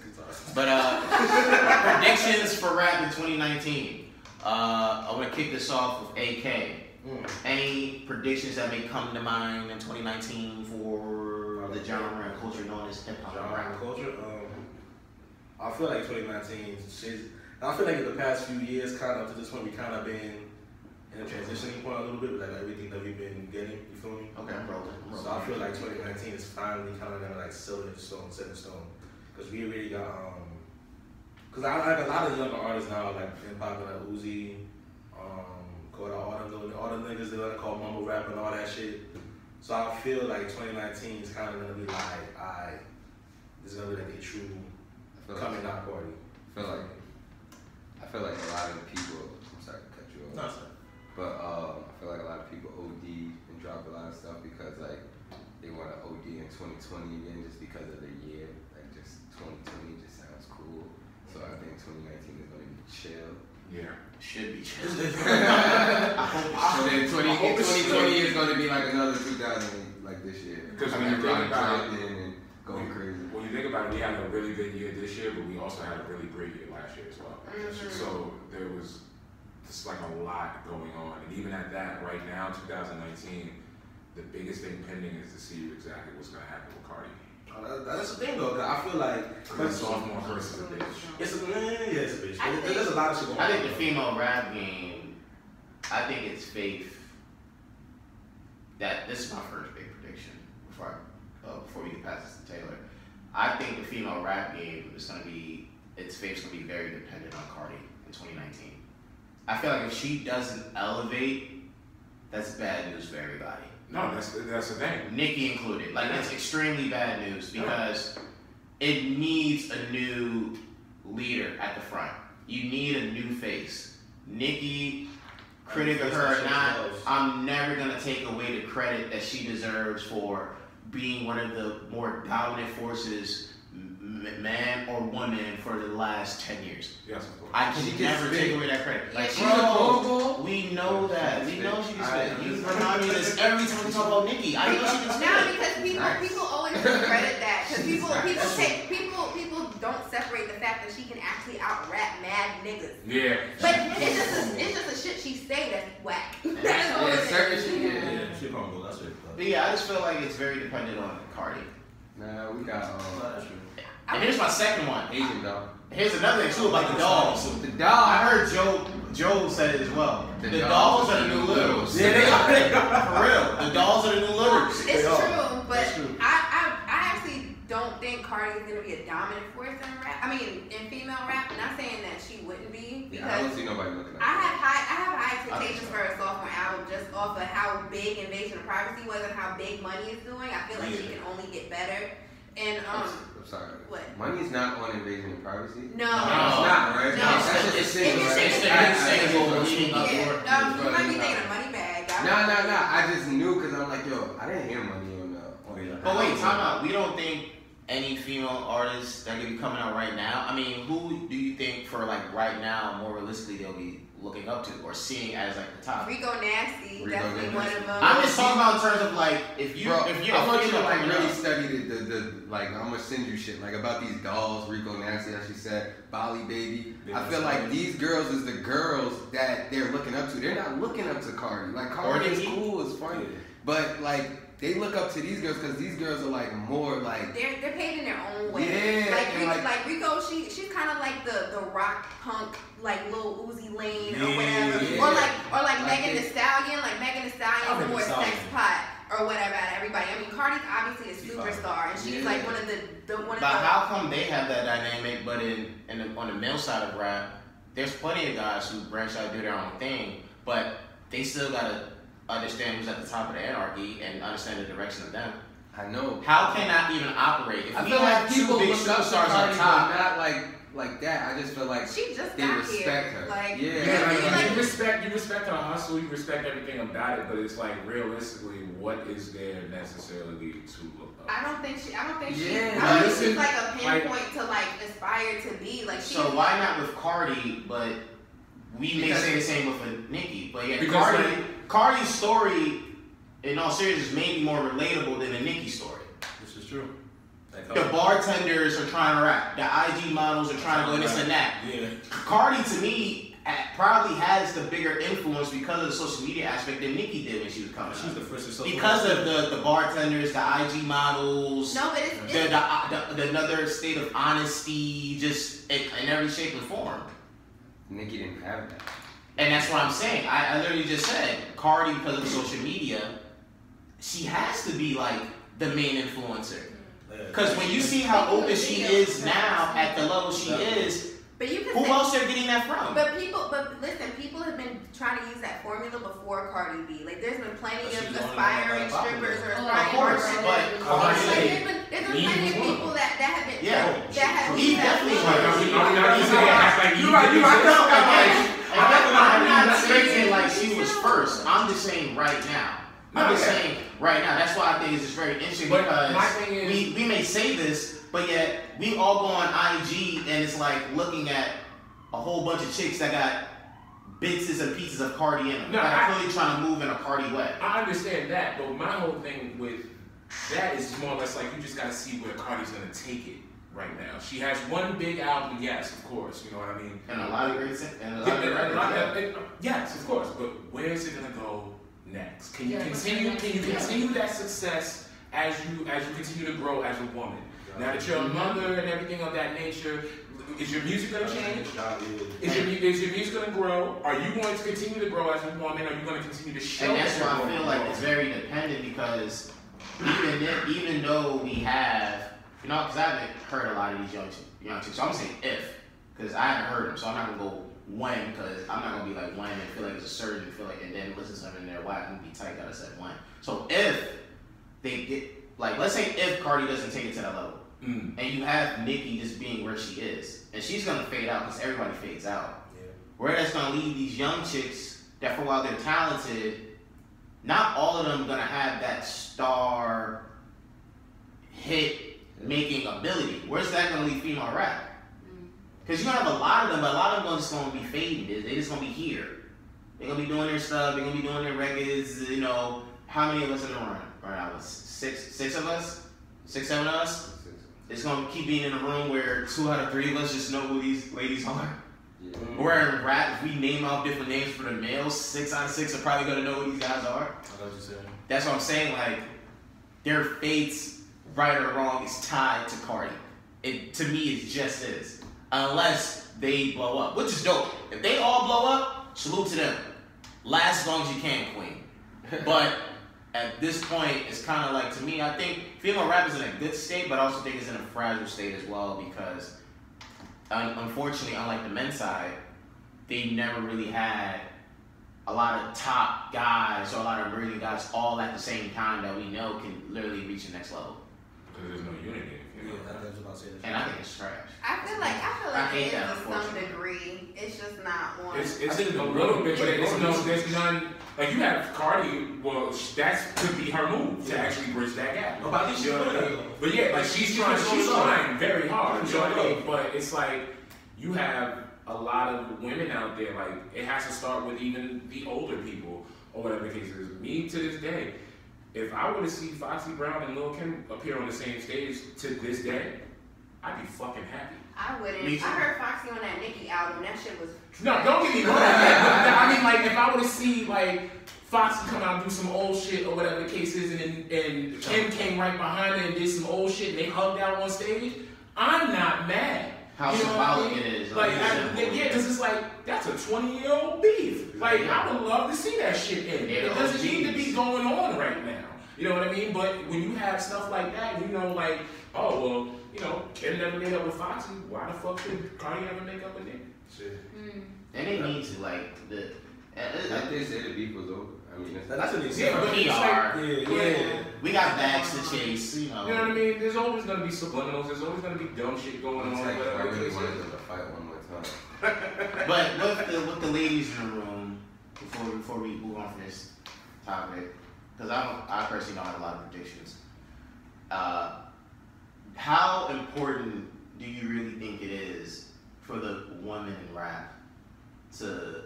But uh, predictions for rap in 2019. Uh, I want to kick this off with AK. mm, Any predictions that may come to mind in 2019 for the genre and culture known as hip hop and genre rap? and culture. Um, I feel like 2019. She's, I feel like in the past few years, kind of to this point, we kind of been in a transitioning point a little bit, like everything that we've been getting. You feel me? Okay, I'm rolling. I'm So I feel like 2019 is finally kind of gonna like it in stone, set in stone, because we already got um, because I like a lot of younger artists now, like hip hop, like Uzi, um, Koda, all them, little- all the niggas they like call mumble rap and all that shit. So I feel like 2019 is kind of gonna be like, I, this is gonna be like a true feel like, coming out party. I feel like I feel like a lot of the people. I'm sorry to cut you off. No. But um, I feel like a lot of people OD and drop a lot of stuff because like they want to OD in 2020 again just because of the year. Like just 2020 just sounds cool. So I think 2019 is gonna be chill. yeah. Should be chill. So then 20, I hope 2020 is gonna be like another 2000 like this year. Because I when you mean, think about dropped in and going crazy. When you think about it, we had a really good year this year, but we also had a really great year last year as well. Mhm. So there was just like a lot going on, and even at that, right now, 2019, the biggest thing pending is to see exactly what's gonna happen with Cardi. Uh, that- that's the thing though, 'cause I feel like Her sophomore versus a bitch. it's a yeah, it's a bitch. I There- think- There's a lot of shit going I on. think the female rap game, I think it's faith. That this is my first big prediction before I, uh, before we get past this to Taylor. I think the female rap game is gonna be its faith's gonna be very dependent on Cardi in 2019. I feel like if she doesn't elevate, that's bad news for everybody. No, that's that's the thing. Nicki included. Like it's extremely bad news because it needs a new leader at the front. You need a new face. Nicki, critic of her or not, I'm never gonna take away the credit that she deserves for being one of the more dominant forces, m- m- man or woman, for the last ten years. Yes, of course. I can She never take away that credit. Like, She's bro, a global. we know that. We know big. she gets I- spit. You remind me this every time we talk about Nicki. I know she gets No, spit. because people Nice. people always discredit that because people Nice. people take people people don't separate the fact that she can actually out rap mad niggas. Yeah. But it's just a, it's just a shit she say that's whack. That's all Yeah, it is. certain shit. Yeah. Yeah, shit gonna go. That's it. But yeah, I just feel like it's very dependent on Cardi. Nah, we got um, That's true. And here's my second one. Asian Doll. Here's another thing too about the dolls. The I heard Joe Joe said it as well. The The, dolls dolls are the new littles. Yeah, they are. They are. For real. The dolls are the new littles. It's They are. true, but That's true. I, I I actually don't think Cardi is gonna be a dominant force in rap. I mean, in female rap. I'm not saying that she wouldn't be Yeah, I don't because see nobody looking at I have high I have high expectations for her sophomore album just off of how big Invasion of Privacy was and how big Money is doing. I feel like she can only get better. And I'm, um, s- I'm sorry. what? Money's not on invasion of privacy. No. It's not, right? No. That's just a It's single, it's right? just a I- I- single I- leading up Yeah, for- um, you for- might be thinking of Money Bag. I- Nah, nah, nah. I just knew because I'm like, yo, I didn't hear money on the. On the But wait, time out. We don't think any female artists that could be coming out right now. I mean, who do you think for like right now, more realistically, they'll be looking up to or seeing as like the top? Rico Nasty, Rico definitely one Nasty. of them. I'm just talking about in terms of like if you Bro, if you're I want you to like really up- study the, the, the like I'm gonna send you shit like about these dolls, Rico Nasty as she said, Bali baby. I feel like these girls is the girls that they're looking up to. They're not looking up to Cardi. Like Cardi is cool, is funny, but like they look up to these girls because these girls are like more like They're they're paid in their own way. Yeah, like, and Rico, like- like, Rico, she she's kind of like the the rock punk like little Uzi Lane or whatever, yeah. or like or like, Like Megan it- Thee Stallion. Like Megan Thee I Stallion is more Stallion. sex pot. Or or whatever at everybody. I mean, Cardi's obviously a superstar, and she's Yeah. like one of the, the one of But the. how come they have that dynamic, but in, in the, on the male side of rap, there's plenty of guys who branch out do their own thing, but they still gotta understand who's at the top of the anarchy and understand the direction of them. I know. How can that even operate? If I we feel have like two people big look superstars on top, not like like that. I just feel like She just they got respect here. her. Like, Yeah. Yeah, like, really, like, you respect you respect her hustle, you respect everything about it, but it's like realistically, what is there necessarily to look up? I don't think she. I don't think she. Yeah. I don't Listen, think she's like a like- pinpoint to like aspire to be. Like she. so why not with Cardi, but we may say the same with a Nicki, but yeah, Because, Cardi, like- Cardi's story, in all seriousness, may be more relatable than a Nicki story. This is true. The oh. bartenders are trying to rap. The IG models are trying to go this and that. Yeah. Cardi, to me, at- probably has the bigger influence because of the social media aspect than Nicki did when she was coming She's up. the first to sell. Because of the, the bartenders, the IG models, No, but it's. the, it's the, the, the another state of honesty, just in, in every shape and form. Nicki didn't have that. And that's what I'm saying. I, I literally just said Cardi, because of social media, she has to be like the main influencer. Because when you see how open she is now at the level she is, but you can. who say- else they're getting that from? But people, but listen, people have been trying to use that formula before Cardi B. Like, there's been plenty But of she's the only one aspiring strippers or popular. aspiring Of course, rappers. but Like, Cardi- there's been, there's been plenty of people that, that have been, Yeah. that have He definitely formula. was. Are we- are we not using it as like You right, you right. I'm not again, I'm not saying like she was first. I'm just saying right now. I'm just saying right now. That's why I think it's just very interesting But because is- we, we may say this, but yet we all go on IG and it's like looking at a whole bunch of chicks that got bits and pieces of Cardi in them. No, that are I- clearly trying to move in a Cardi way. I understand that, but my whole thing with that is more or less like you just gotta see where Cardi's gonna take it right now. She has one big album, yes, of course, you know what I mean. And a lot of great, sen- and a lot Yeah, of great and- and- records, yeah. and- yes, of course, but where is it gonna go next? Can you Yeah, continue? Can you the next continue that success as you as you continue to grow as a woman? Now that you're a mother and everything of that nature, is your music gonna change? Is your, is your music gonna grow? Are you going to continue to grow as a woman? Are you going to continue to show And that's why I feel to like it's very dependent because even if, even though we have, you know, because I haven't heard a lot of these young ch- young chicks, so I'm saying if, because I haven't heard them, so I'm not gonna go when, because I'm not gonna be like when and feel like it's a surge and feel like and then listen to something in there. Why I'm gonna be tight gotta set when. So if they get like, let's say if Cardi doesn't take it to that level, Mm. and you have Nicki just being where she is, and she's gonna fade out because everybody fades out. Where that's gonna leave these young chicks that for a while they're talented, not all of them gonna have that star hit making ability. Where's that gonna leave female rap? Mm. Because you're gonna have a lot of them, but a lot of them are just gonna be fading. They- They just gonna be here. They're gonna be doing their stuff. They're gonna be doing their records. You know, how many of us in the room? Right now, six, six of us, six, seven of us. It's gonna keep being in a room where two out of three of us just know who these ladies are. Yeah. Where in rap, if we name out different names for the males, six out of six are probably gonna know who these guys are. What. That's what I'm saying. Like their fates, right or wrong, is tied to Cardi. It to me, it just is. Unless they blow up, which is dope. If they all blow up, salute to them. Last as long as you can, Queen. But at this point, it's kind of like to me. I think female rap is in a good state, but I also think it's in a fragile state as well because, un- unfortunately, unlike the men's side, they never really had a lot of top guys or a lot of brilliant guys all at the same time that we know can literally reach the next level. Because there's no unity. You Yeah, know? I was about to say that. And I think it's trash. I feel like I feel I like hate it is that, to some degree. It's just not one. It's, I it's think a little bit, but it's it's growing. no, there's none. Like you have Cardi, well, sh- that could be her move to Yeah. actually bridge that gap. No, but I think she's You know what I doing mean? it, uh, But yeah, like she's She's trying, she's so trying very hard. You know what I mean? But it's like you have a lot of women out there. Like it has to start with even the older people or whatever the case is. Me to this day, if I were to see Foxy Brown and Lil Kim appear on the same stage to this day, I'd be fucking happy. I wouldn't. Me I heard Foxy on that Nicki album. That shit was. No, don't get me wrong. I mean, like, if I were to see, like, Foxy come out and do some old shit or whatever the case is, and, and Kim came right behind her and did some old shit and they hugged out on stage, I'm not mad. How You know what I symbolic mean? it is. Like, I, yeah, because it's like, that's a 20 year old beef. Like, I would love to see that shit in. Yeah, It doesn't OGs. need to be going on right now. You know what I mean? But when you have stuff like that, you know, like, oh well, you know, Kim never made up with Foxy. Why the fuck should Cardi ever make up with Nicki? Shit. Mm. And they need to like the. and Like it- they said, the beef was over. I mean, it's, That's what they Yeah, said. but it's like, Yeah, yeah. We got bags to chase, you know. you know what I mean? There's always gonna be subliminals. There's always gonna be dumb shit going it's on. like I really wanted them to fight one more time. But with the with the ladies in the room, before before we move on from this topic, because I don't, I personally don't have a lot of predictions. Uh, how important do you really think it is for the women in rap to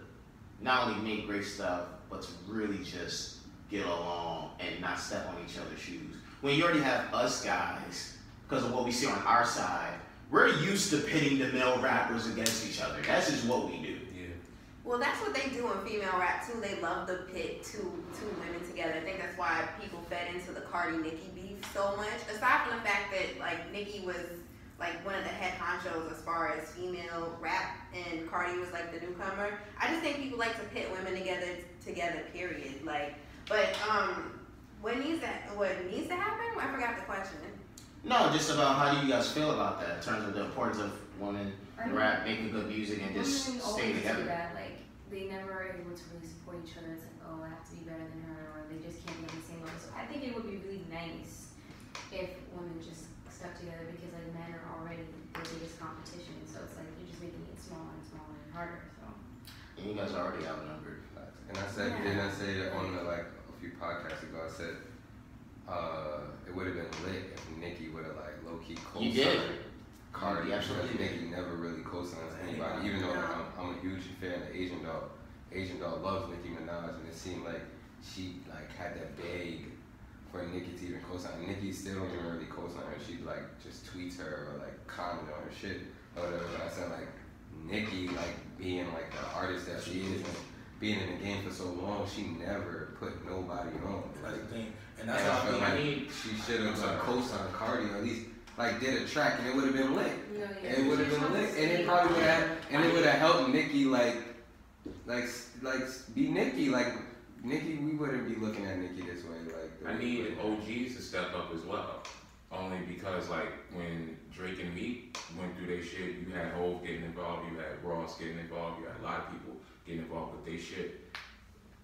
not only make great stuff, but to really just get along and not step on each other's shoes? When you already have us guys, because of what we see on our side, we're used to pitting the male rappers against each other. That's just what we do. Well, that's what they do in female rap too. They love to pit two two women together. I think that's why people fed into the Cardi Nicki beef so much. Aside from the fact that like Nicki was like one of the head honchos as far as female rap, and Cardi was like the newcomer. I just think people like to pit women together together. Period. Like, but um, what needs to what needs to happen? I forgot the question. No, just about how do you guys feel about that in terms of the importance of women I in mean, rap making good music and just women staying always do together. that. Like they never are able to really support each other. It's like, oh, I have to be better than her, or they just can't be on the same level. So I think it would be really nice if women just stuck together because like men are already the biggest competition. So it's like you're just making it smaller and smaller and harder. So And you guys are already outnumbered. Facts. And I said, Yeah. didn't I say that on the, like a few podcasts ago? I said uh, it would have been lit if Nicki would have like low key You did. co-signed Cardi. Absolutely did. Nicki never really co-signs anybody, even though like, I'm, I'm a huge fan of Asian Doll. Asian Doll loves Nicki Minaj, and it seemed like she like had that beg for Nicki to even co-sign. Nicki still don't even really co-sign her. She like just tweets her or like comment on her shit or whatever. But I said like Nicki like being like the artist that she is and being in the game for so long, she never put nobody on. That's Like, the thing. And and that's I how I feel feel like like. need- she should have like co-signed Cardi or at least like did a track and it would have been lit. you know, yeah, It would have been on lit, and it probably would have, and it would have helped Nicki like, like, like be Nicki. Like Nicki, we wouldn't be looking at Nicki this way. Like the I need we. OGs to step up as well. Only because like when Drake and Meek went through their shit, you had Hov getting involved, you had Ross getting involved, you had a lot of people getting involved with their shit.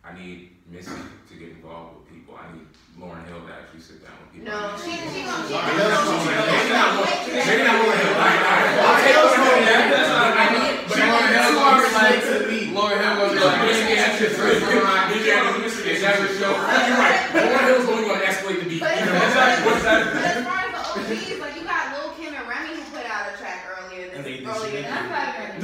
I need Missy to get involved with people. I need Lauryn Hill to actually sit down with people. No, she she gonna she Lauryn Maybe not Lauryn- maybe not Lauryn Hill. All right, all right. I'll take those from that. I need, but Lauryn Hill two gonna be artists like- to me. Lauryn Hill gonna be Look, like, this nigga has first come. Did you ever listen to this? You're right. Lauryn Hill's only gonna escalate the beat. But You know what I'm saying? What's that? As far as the OGs, like you got Lil Kim and Remy who put out a track earlier this earlier shit. this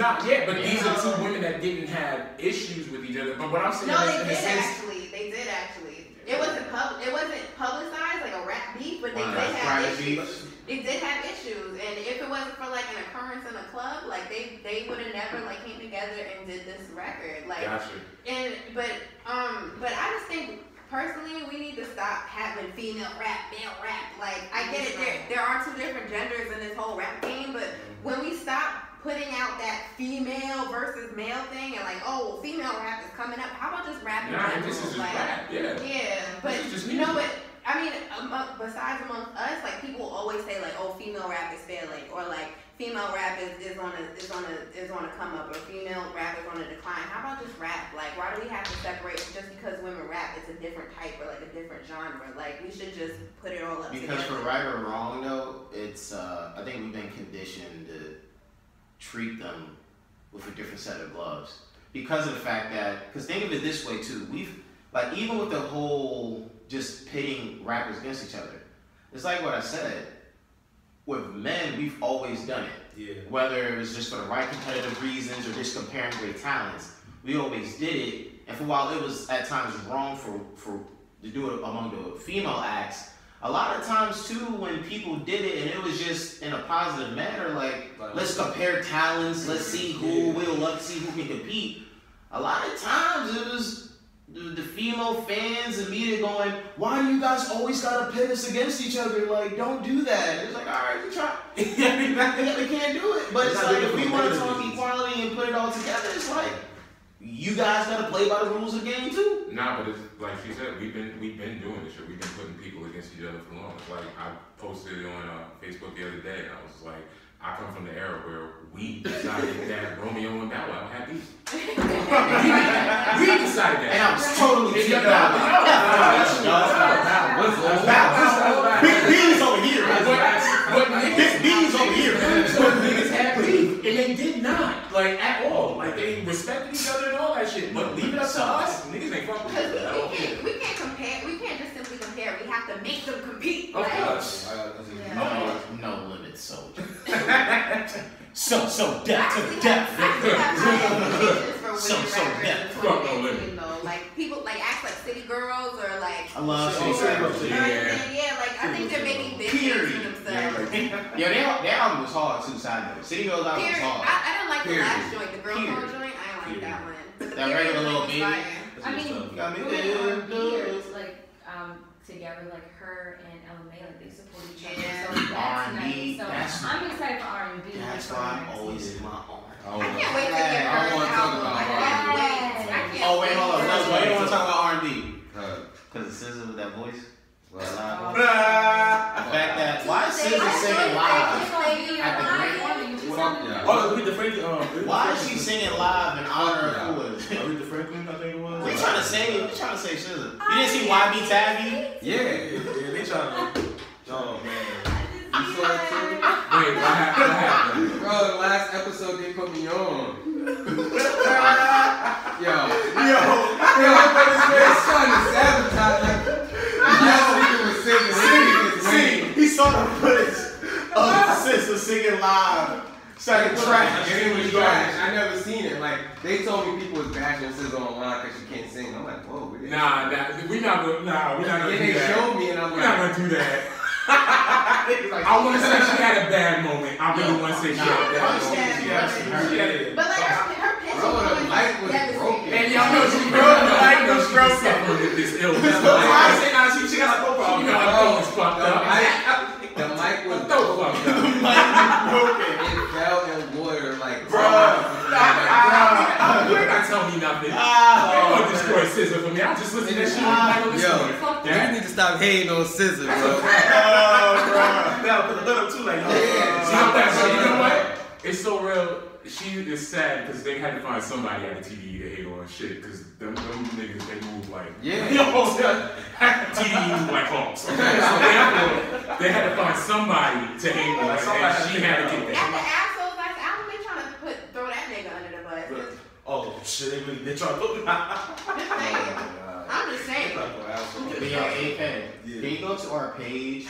I'm year. proud of her. Not yet, but these are two women that didn't have issues with each other. But what I'm saying No, is, they did sense, actually. They did actually. It wasn't pub. It wasn't publicized like a rap beef, but they Wow, did have issues. beefs. They did have issues, and if it wasn't for like an occurrence in a club, like they they would have never like came together and did this record. Like gotcha. And but um but I just think personally we need to stop having female rap, male rap. Like I get it, there there are two different genders in this whole rap game, but when we stop putting out that female versus male thing and like, oh well female rap is coming up, how about just rap Nah, this is just like, rap. Yeah. yeah, but This is just you know what? I mean, among, besides among us, like people always say like, oh, female rap is failing, or like female rap is, is on a is on a is on a come up, or female rap is on a decline. How about just rap? Like, why do we have to separate just because women rap? It's a different type or like a different genre. Like, we should just put it all up Because for right or wrong though, it's uh, I think we've been conditioned to treat them with a different set of gloves because of the fact that because think of it this way too, we've like even with the whole just pitting rappers against each other, it's like what I said. With men, we've always done it. Yeah. whether it was just for the right competitive reasons or just comparing great talents. We always did it, and for a while it was at times wrong for for to do it among the female acts, a lot of times too when people did it and it was just in a positive manner, like let's compare talents, let's see who will love to see who can compete. A lot of times it was the, the female fans and media going, why do you guys always gotta pit us against each other? Like, don't do that. It's like, all right, we try. we can't do it. But It's it's like, if we want to talk equality and put it all together, it's like, you guys gotta play by the rules of the game too. Nah, but it's like she said, we've been we've been doing this shit. We've been putting people against each other for long. It's like I posted on uh, Facebook the other day, and I was like, I come from the era where we decided that Romeo and Bow Wow had beef. we, we decided that. And I was totally And kicked y'all- out. What's Big B's over here. But niggas, Big B's over here. but niggas had beef, and they did not like at all. Like they respected each other and all that shit. But leave it up to us, niggas ain't fucking with Because we, us we can't we can't compare. We can't just simply compare. We have to make them compete. Of Like, course. No, no limit soldier. so, so I death actually to death. have, I actually have high expectations for women So, so rappers death. Fuck no 2019 though. Like people like act like city girls or like. I love City City Girls. Girls. You know what I'm Yeah. Yeah, like I think they're making big things for themselves. Yo, their, their album was hard too, side note. City Girls album was Period. I, hard. I didn't like the last joint, the girl Period. joint. I didn't like that one. But the That period regular little was baby. I mean, Got me women there, R&B years, like um, together, like her and Ella Mai, like they support each other. Yeah. So that's R&B, nice. So that's- I'm excited for R&B. That's for why I'm always in my own. Oh, I can't wait to get her don't wanna talk album. I can't wait. I Oh, wait, hold on. wait. No, why you want to talk about R&B? Uh, Because it's SZA with that voice. well, That loud voice. The fact that, why is SZA singing live? It's gonna be At the live. Grammy? Fuck yeah. Oh, Aretha Franklin. Um, Why is she singing live in honor of who is? Aretha Franklin, I think it was. What you trying to say? What you trying to say, SZA? You didn't see YB tag you? Yeah. Yeah, yeah, they trying to. Oh man. You saw it too? Wait, what happened? What happened? Bro, the last episode they put me on. Yo. Yo. Yo, they're trying to sabotage like Y'all nigga was singing See, singing he saw the footage of sister singing live, started trash. And it was trash. I never seen it. Like they told me people was bashing SZA online because she can't sing. I'm like, whoa. we- Nah, nah, we not gonna. Nah, we not gonna And do they that. showed me, and I'm We're not gonna do that. I want to say she had a bad moment. I really want to say she had a bad moment. Understand, yes, her- She had it. But like her, her pitch bro, was the always was broken. And y'all know she broke. The mic was broken. Suffering with this illness. That's why I say nah, she, she got a throat problem. You know her throat is fucked up. the mic was Her throat broken. fucked up. It fell in water like. Bro, you ain't gotta tell me nothing. You ain't gonna destroy SZA for me. I just listen to that shit. Michael Yo, listen. You need to stop hating on SZA, bro. Now put a little too like. Yeah. Stop that shit. You know what? It's so real. She is sad because they had to find somebody at the TDE to hate on shit because them, them niggas they move like Yeah. Yo, TDE move like hawks. Okay, so therefore they had to find somebody to hate on, and she had to get At that. the Ab-Soul's last album, they trying to put throw that nigga under the bus. Oh shit, they really they trying to put me. Just saying. I'm just saying. But yo, AK, Yeah. can you go to our page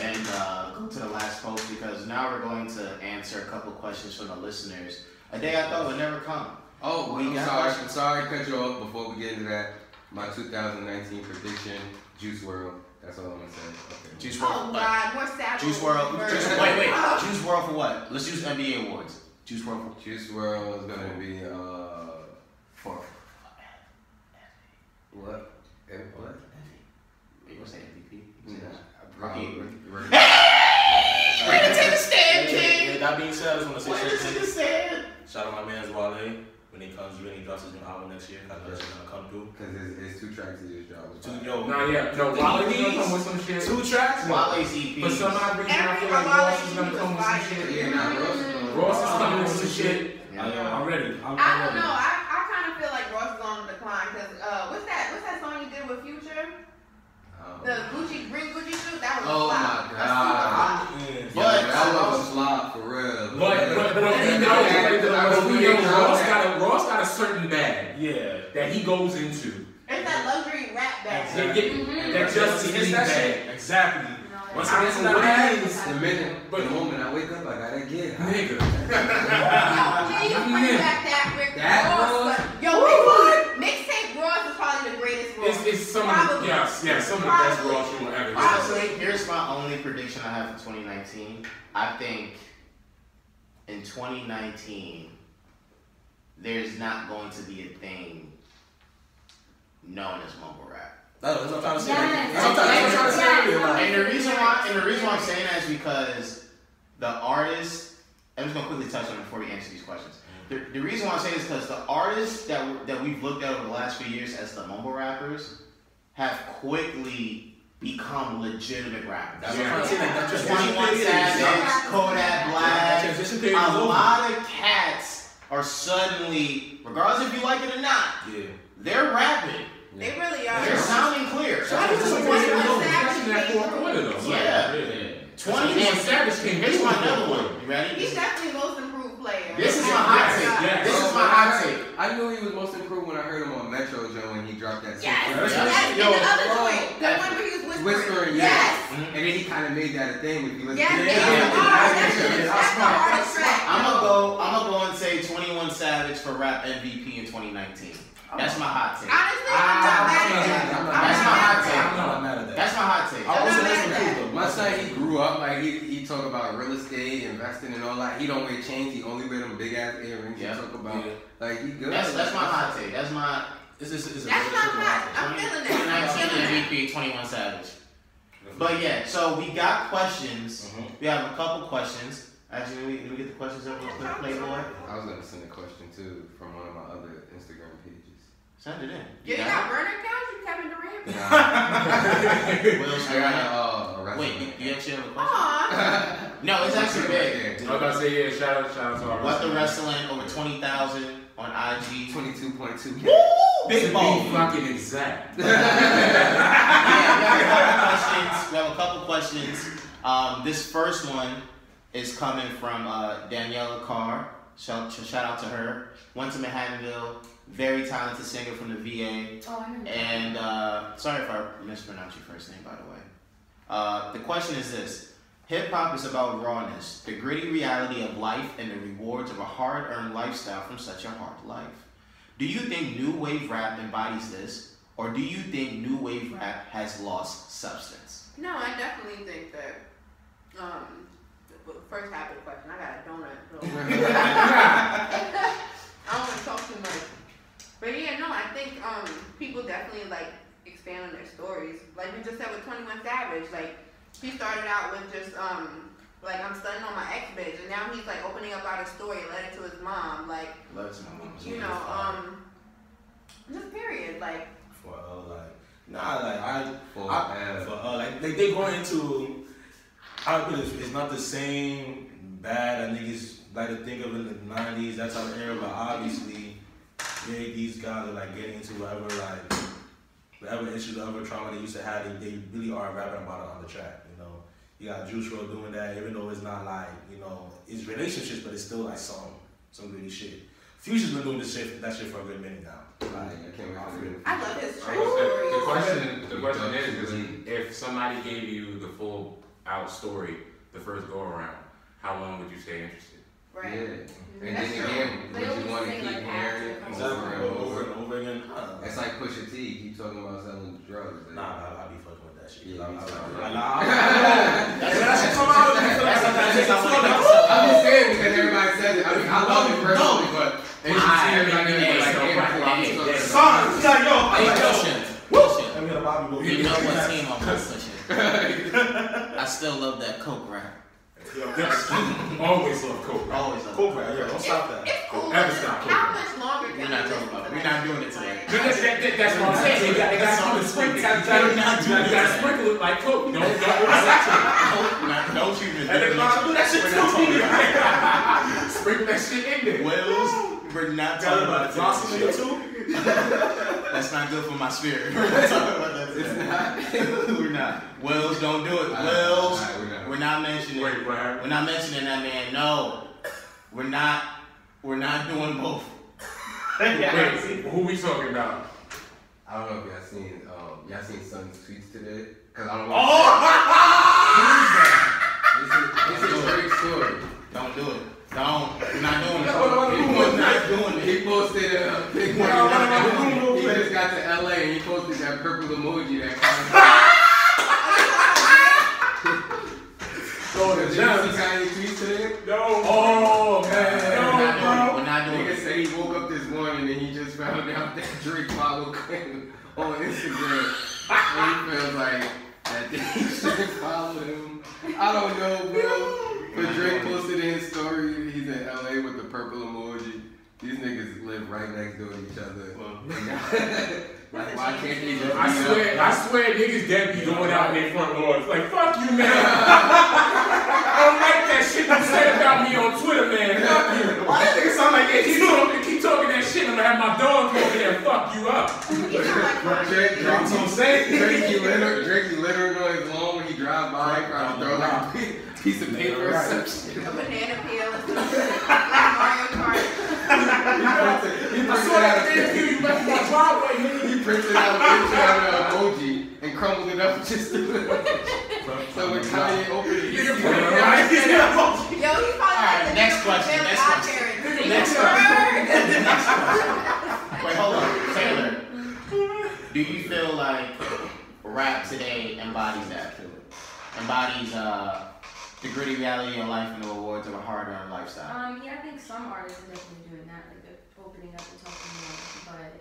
and uh, go to the last post because now we're going to answer a couple questions from the listeners. A day I thought would never come. Oh, We I'm got sorry. questions. I'm sorry to cut you off before we get into that. My 2019 prediction, Juice WRLD. That's all I'm gonna say. Okay. Juice Oh God, more savage. Juice WRLD. Juice, wait, wait. Juice WRLD for what? Let's use NBA awards. Juice WRLD for Juice WRLD is gonna be uh for what? What? you gonna say MVP? Nah, Rookie. probably- rookie. Bring it to take the stand, Yeah, King. that being said, I just want to say Bring it to the shit. stand. Shout out my man's Wale when he comes, when he drops his new album next year. I know that shit's gonna come through. Cause it's, it's two tracks he just dropped. Two, yo, Nah, yeah, no, Wale is gonna come with some shit. two tracks. Wale's EP. For some odd reason, I feel like Ross is gonna come with some shit. Yeah, nah, Ross is Ross is coming with some shit. Yeah. I, I'm ready. I'm, I'm I don't ready. know. I, I kind of feel like Ross is on the decline because uh, what's that? What's that song you did with Future? Um, The Gucci Bring Gucci shoot. That was Oh a flop. my A super God. flop. Yeah. But- that was a flop for real. But but but we know but we know Ross got a Ross got a certain bag Yeah. that he goes into. It's that luxury rap bag. That get Mhm. that Justice It's League that bag. shit. Exactly. Once I I get to that bag, the minute, But- the moment I wake up, I gotta get high. Nigga. Yeah, you bring back that Rick That Ross. Ross? Yo, mixtape, mixtape Ross is the greatest Ross. It's, it's some of the, Probably. yes, yes, some of the best Probably. Ross you will ever Probably. Honestly, here's my only prediction I have for 2019. I think in 2019, there's not going to be a thing known as mumble rap. Oh, that's what I'm trying to say. Yes. That's what I'm trying- that's what I'm trying to say. Yes. And the reason why, and the reason why I'm saying that is because the artist. I'm just gonna quickly touch on it before we answer these questions. The, the reason why I say this is because the artists that that we've looked at over the last few years as the mumble rappers have quickly become legitimate rappers. That's Yeah. what I'm saying. Like, that transition 21 period is- Savage, Kodak Black. transition A period is over. lot of cats are suddenly, regardless if you like it or not, Yeah. they're rapping. They really are. They're are. sounding clear. Shout out to Twenty some One Twenty-One that Savage. fourth quarter though. Yeah. yeah. 21 Savage came Here's my the another one. You ready? He's definitely most improved player. This is my hot take. Yes. This is my hot take. I knew he was most improved when I heard him on Metro Joe when he dropped that. Yes, super- yes, Yes. and Yo, the other bro. joint, the one where he was whispering. Whispering, yes. yes. And then he kind of made that a thing if you listen Yes, to they it. are. yeah, yeah, yeah, That's that's the hardest track. I'm gonna go. I'm gonna go and say 21 Savage for rap MVP in 2019. That's my hot take. Honestly, I'm Ah, not I'm mad not at that. I'm not I'm That's my hot take. I'm not mad at that. That's my hot take. I also I'm not listen mad to at though. My son, he grew up like he, he talk about real estate, investing, and all that. He don't wear chains. He only wear them big ass earrings. Yeah. He talk about Yeah. like he good. That's that's my hot take. That's my It's just, it's a That's very not simple hot. I'm feeling that. I'm feeling that. 21 Savage. But yeah, so we got questions. Mhm. We have a couple questions. Actually, let me, let me get the questions up real quick, Playboy. I was gonna send a question too from one of my other Instagram pages. Send it in. Yeah, you got burner accounts, you Kevin Durant. Nah, Will Smith. uh, Wait, you, you actually have a question? Aw. No, it's actually big. I was about to say yeah. Shout out, shout out to our What the wrestling. wrestling over 20,000 on IG. Twenty-two point two. Woo! Big To ball. be fucking exact. yeah, we have a couple questions. We have a couple questions. Um, this first one is coming from uh, Daniela Carr. Shout, shout out to her. Went to Manhattanville. Very talented singer from the VA. Oh, I remember. And uh, sorry if I mispronounced your first name, by the way. Uh, the question is this Hip hop is about rawness, the gritty reality of life, and the rewards of a hard earned lifestyle from such a hard life. Do you think new wave rap embodies this, or do you think new wave rap has lost substance? No, I definitely think that. Um, the the first half of the question, I got a donut. I don't want to talk too much. But yeah, no, I think um people definitely like expand on their stories. Like we just said with Twenty One Savage, like he started out with just um like I'm stunning on my ex bitch, and now he's like opening up about his story and led it to his mom. Like Love my mom. you know, um, just period. Like For uh, like, nah, like I, For, I uh, for uh, like, like they going into, I to put it, it's not the same bad that niggas like to think of in the '90s. That type of era, but obviously, yeah, these guys are like getting into whatever like, whatever issues, whatever trauma they used to have. They, they really are rapping about it on the track. You know, you got Juice WRLD doing that, even though it's not like you know, it's relationships, but it's still like some some really shit. Future's been doing this shit, that shit for a good minute now. I can't wait for the I love his The, trade the stories. question, the question is, is if somebody gave you the full out story the first go around, how long would you stay interested? Right. Yeah. Mm-hmm. And That's then true. again, They would you want to keep like, hearing it over and over over? and over again. Huh. It's like Pusha T, keep talking about selling drugs. Nah, nah, I be fucking with that shit. Yeah, I, me I, too. I, nah, I, That's that shit come out. I feel like sometimes it's That's like, what I'm just saying because everybody says it. I mean, I love it personally, but it's just I- everybody I- like, I- hey, I- I'm I- talking about- Son, he's like, yo, I'm like, yo. Cushion. Let Cushion. me get a Bobby go. You know what team I'm on, Cushion. I still love that Coke rap. Always love Coke. Always love Cool, bro. Yeah, don't stop that. It's cool. Never but stop How much longer can We're not talking about. to We're not doing it today. But that's, that, that, that's what I'm saying. You got, you got to sprinkle, you got to We're not doing you got to that. sprinkle it like Coke. Don't don't oversaturate. Don't, not, don't you even And then Bob, do that shit We're not talking too. about it. Sprinkle that shit in there. Wells. We're not Tell talking him about about Johnson nigga today. too. That's not good for my spirit. We're not talking about that today. We're not. Wells, don't do it. Alright, Wells, alright, we're not. we're not mentioning. Wait, what happened? We're not mentioning that man. No, we're not. We're not doing both. Wait, who we talking about? I don't know if y'all seen um y'all seen Son's tweets today. Cause I don't Want Oh! This is, this is a great story. Don't do it. Don't. We're not doing it. No, no, no, no, not doing it. He posted a picture. No, no, no, no, no, He just got to LA and he posted that purple emoji that kind Go to of. Did you see Kanye tweets today? No. Oh, man. it. We're not doing Nigga said he woke up this morning and he just found out that Drake followed Quinn on Instagram. and he feels like that he should follow him. I don't know, bro. But Drake posted in his story, he's in LA with the purple emoji. These niggas live right next door to each other. Well, like, why can't they just? I meet up? swear, I swear, niggas dead be going out in their front lawns. Like, fuck you, man. I don't like that shit you said about me on Twitter, man. Fuck you. Why that nigga sound like that? Keep talking, gonna have my dog over there and fuck you up. You sound like Drake, You know what I'm saying? Drake, he litter, Drake, he littering on his lawn when he drive by, he trying to throw like a piece- piece of paper or some shit. a banana peel or some shit. Like Mario Kart. He I printed saw that out- interview you left my driveway. He printed out a picture out of an emoji and crumbled it up just to So when Kanye opened it, he Nigga see put it it. right here. Yo, he's probably Alright, like the next question, Bill next Godparent. question. Next word. Wait, hold on, Taylor. Do you feel like rap today embodies that? Too? Embodies uh, the gritty reality of life and the rewards of a hard-earned lifestyle. Um, yeah, I think some artists are definitely doing that, like they're opening up and talking more, but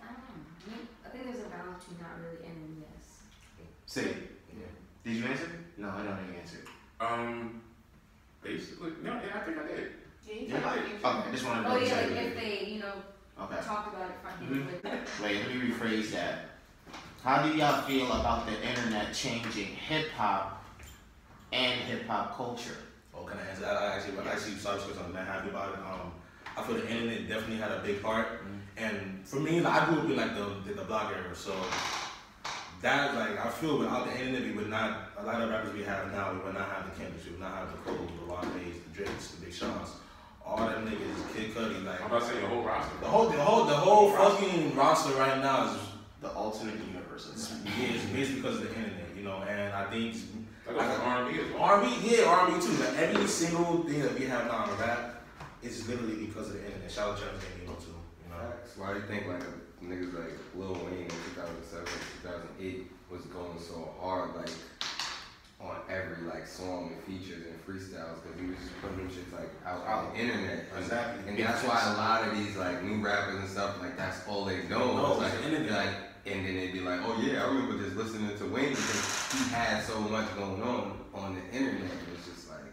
I don't know. I, mean, I think there's a balance between not really and then yes. See, did you answer? No, I don't think you answered. Um, basically, no, yeah, I think I did. Yeah, you Yeah. talk about future. Okay, just wanted to Oh yeah, like if they, you know, Okay. talked about it front hand with Wait, let me rephrase that. How do y'all feel about the internet changing hip hop and hip hop culture? Oh, can I answer that? I actually, I actually saw this because I'm not happy about it. Um, I feel the internet definitely had a big part, and for me, like, I grew up in like the, the the blog era, so that like I feel without the internet, we would not a lot of rappers we have now. We would not have the Kendricks, we would not have the Cole, the Wale's, the Drakes, the Big Sean's, all them niggas, is Kid Cudi, like I'm about to say the whole roster. the whole the whole the whole fucking roster right now is The alternate universes. yeah, it's basically because of the internet, you know, and I think That goes for R&B as well. R&B, yeah, R&B too. Like every single thing that we have now in rap is literally because of the internet. Shout out to Travis Game too. You know, Facts. Why do you think like niggas like Lil Wayne in 2007, 2008 was going so hard like on every like song and features and freestyles because he was just putting them shits like out on the internet. Exactly. And that's why a lot of these like new rappers and stuff like that's all they know. No, It's like, the internet. like and then they'd be like, oh yeah, I remember just listening to Wayne because he had so much going on on the internet. It was just like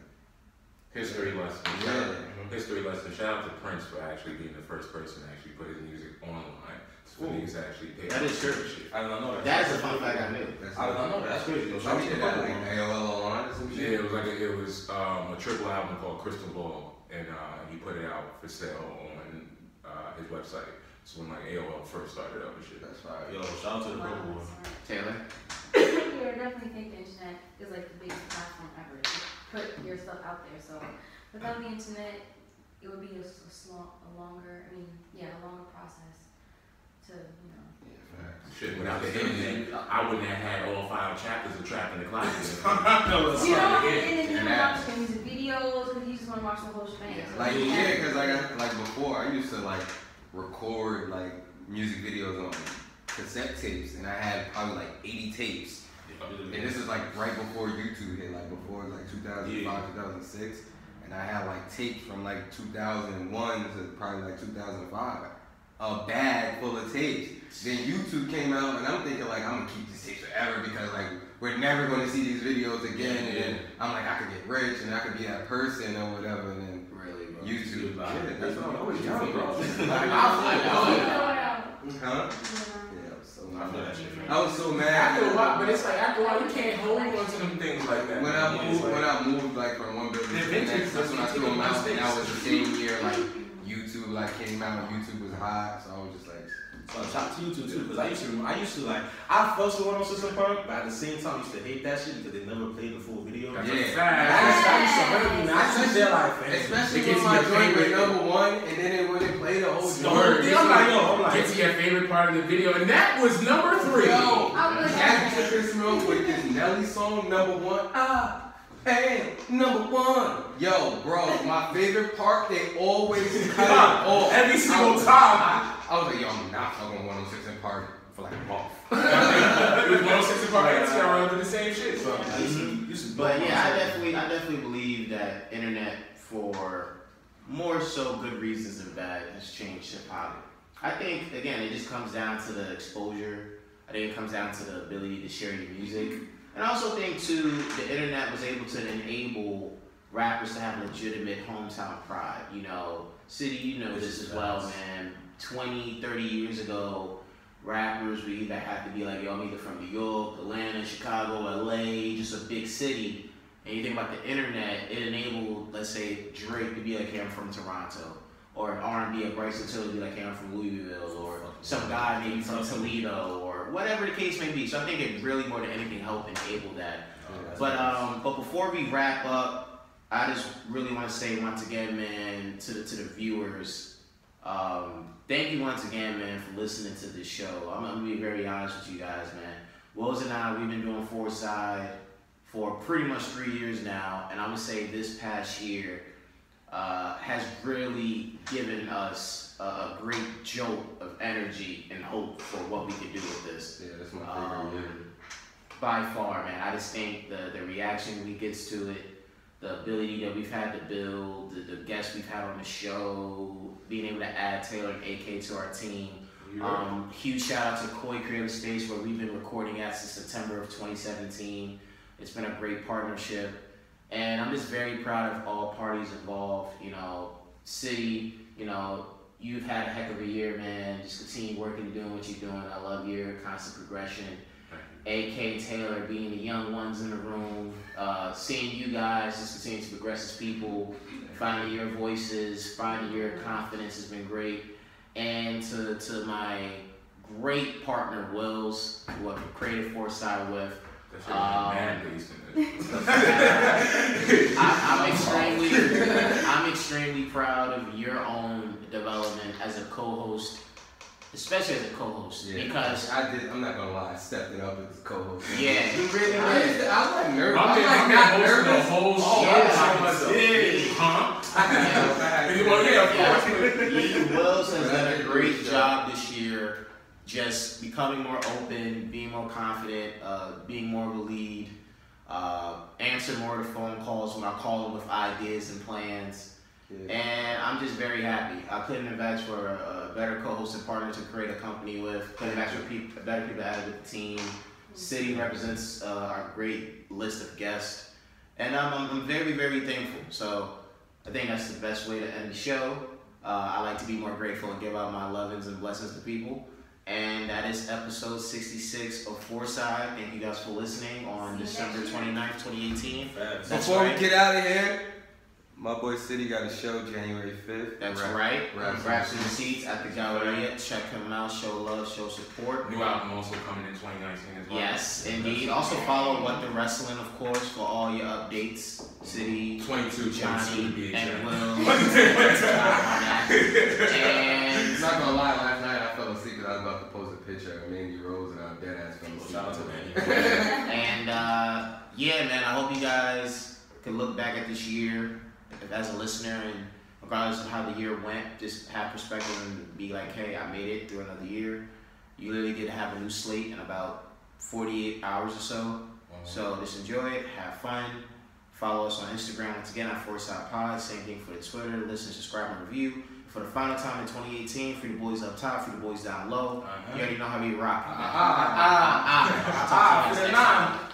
History lesson. Yeah. History lesson. Shout out to Prince for actually being the first person to actually put his music online. So Ooh. niggas actually pay That is attention true. shit. I did not know that. That is a fun fact I knew. that's I did not know that. That's crazy. Yo, shout Some out to shit the like AOL online or some shit. Yeah, it was like a, it was um, a triple album called Crystal Ball, and uh, he put it out for sale on uh, his website. So when like AOL first started up and shit. That's right. Yo, shout out to the Wow, Purple Boy. that's smart. Taylor? yeah, I definitely think the internet is like the biggest platform ever to put your stuff out there. So without the internet, it would be a, s- a slow, a longer, I mean, yeah, a longer process to, you know. Shit, without the internet, I wouldn't have had all five chapters of Trapped in the Closet. no, that's You know, right. and then you And can that- watch the music videos, or you just want to watch the whole shebang. So Like yeah, because like I, like before I used to like record like music videos on cassette tapes, and I had probably like 80 tapes. And this is like right before YouTube hit, like before like 2005, Yeah. 2006, and I had like tapes from like 2001 to probably like 2005, a bag full of tapes. Then YouTube came out, and I'm thinking like I'm gonna keep these tapes forever because like we're never gonna see these videos again. And then I'm like I could get rich and I could be that person or whatever. And then Really, bro. YouTube, Like, yeah, that's what I was YouTube, young, bro. bro. Like, I I feel was, that. huh? You Yeah, I was so I mad. that shit. man. I was so mad. After a while, but it's like after a while, you can't hold on to them things like that. When. I moved, like- when I moved like from one building to the Adventures, next, that's when I that's threw them out, and take that was the same year like YouTube like came out, on YouTube was hot, so I was just like, So shout out to you too, too, because I used to, I used to like, I fussed with 106 Park, but at the same time, I used to hate that shit because they never played the full video. That's That a Yeah. fact. used- that used to hurt me, man. I used to feel like, man. especially It when my joint was number one, and then it wouldn't play the whole joint. I'm like, yo, I'm like, Get to your favorite part of the video, and that was number three. Yo, I was- Happy to Christmas with this Nelly song, number one. Ah, hey, number one. Yo, bro, my favorite part, they always cut it off. every single I was- time. I was like, yo, I'm not fucking 106 in Park for like a month. It was 106 and Park and TRL did the same shit. So. I used to, used But yeah, I definitely, I definitely believe that internet, for more so good reasons than bad, has changed hip hop. I think again, it just comes down to the exposure. I think it comes down to the ability to share your music, and I also think too, the internet was able to enable rappers to have legitimate hometown pride. You know, City, you know Which this as well, man. 20, 30 years ago, rappers would either have to be like, yo, I'm either from New York, Atlanta, Chicago, LA, just a big city. And you think about the internet, it enabled, let's say, Drake to be like, hey, I'm from Toronto. Or R&B, like Bryson Tiller to be like, hey, I'm from Louisville. Or some guy maybe from Toledo, whatever the case may be. So I think it really, more than anything, helped enable that. But um, but before we wrap up, I just really want to say once again, man, to the to the viewers, um, thank you once again, man, for listening to this show. I'm, I'm gonna be very honest with you guys, man. Wills and I, we've been doing Foresight for pretty much three years now, and I'm gonna say this past year uh, has really given us a, a great jolt of energy and hope for what we can do with this Yeah, that's my Um, favorite by far, man. I just think the the reaction we gets to it, the ability that we've had to build, the, the guests we've had on the show, being able to add Taylor and AK to our team. Um, huge shout out to Koi Creative Space where we've been recording at since September of 2017. It's been a great partnership, and I'm just very proud of all parties involved. You know, City, you know, you've had a heck of a year, man. Just continue working, and doing what you're doing. I love your constant progression. AK Taylor being the young ones in the room, uh, seeing you guys just continue to progress as people, finding your voices, finding your confidence has been great. And to, to my great partner Wills, who I've created Foresight with, Um, was mad based in it. I, I'm extremely, I'm extremely proud of your own development as a co-host, especially as a co-host, Yeah, because I did. I'm not gonna lie. I stepped it up as co-host. yeah, you really I, did. I'm like nervous. My I'm like my not man hosted the whole Oh, show yeah. by myself. Yeah. Huh? Yeah. Well, yeah, of Yeah. course. Lee has done a great job this year, just becoming more open, being more confident, uh, being more of a lead, uh, answering more of the phone calls when I call him with ideas and plans. Yeah. And I'm just very happy. I couldn't have asked for a, a better co-host and partner to create a company with. Couldn't have asked for peop better people to add with the team. City represents uh, our great list of guests, and I'm, I'm, I'm very, very thankful. So I think that's the best way to end the show. Uh, I like to be more grateful and give out my lovings and blessings to people. And that is episode 66 of Foresight. Thank you guys for listening on December next year. 29th, 2018. That's Before right. we get out of here, my boy City got a show January 5th. That's Rap- right. Raps Raps in in the seats at the Galleria. Check him out. Show love. Show support. New album also coming in 2019 as well. Yes, indeed. Also follow What the Wrestling, of course, for all your updates. City, 22, 22 to Johnny, be and. Will. and I'm not gonna lie, last night I fell asleep because I was about to post a picture of Mandy Rose and I dead ass fell asleep. Shout out to Mandy. and uh, yeah, man, I hope you guys can look back at this year if- as a listener and regardless of how the year went, just have perspective and be like, hey, I made it through another year. You literally get to have a new slate in about 48 hours or so. So just enjoy it, have fun. Follow us on Instagram once again at Foresight Pod. Same thing for the Twitter. Listen, subscribe, and review. For the final time in 2018, free the boys up top, free the boys down low. Uh-huh. You already know how we rock. Ah, ah, ah,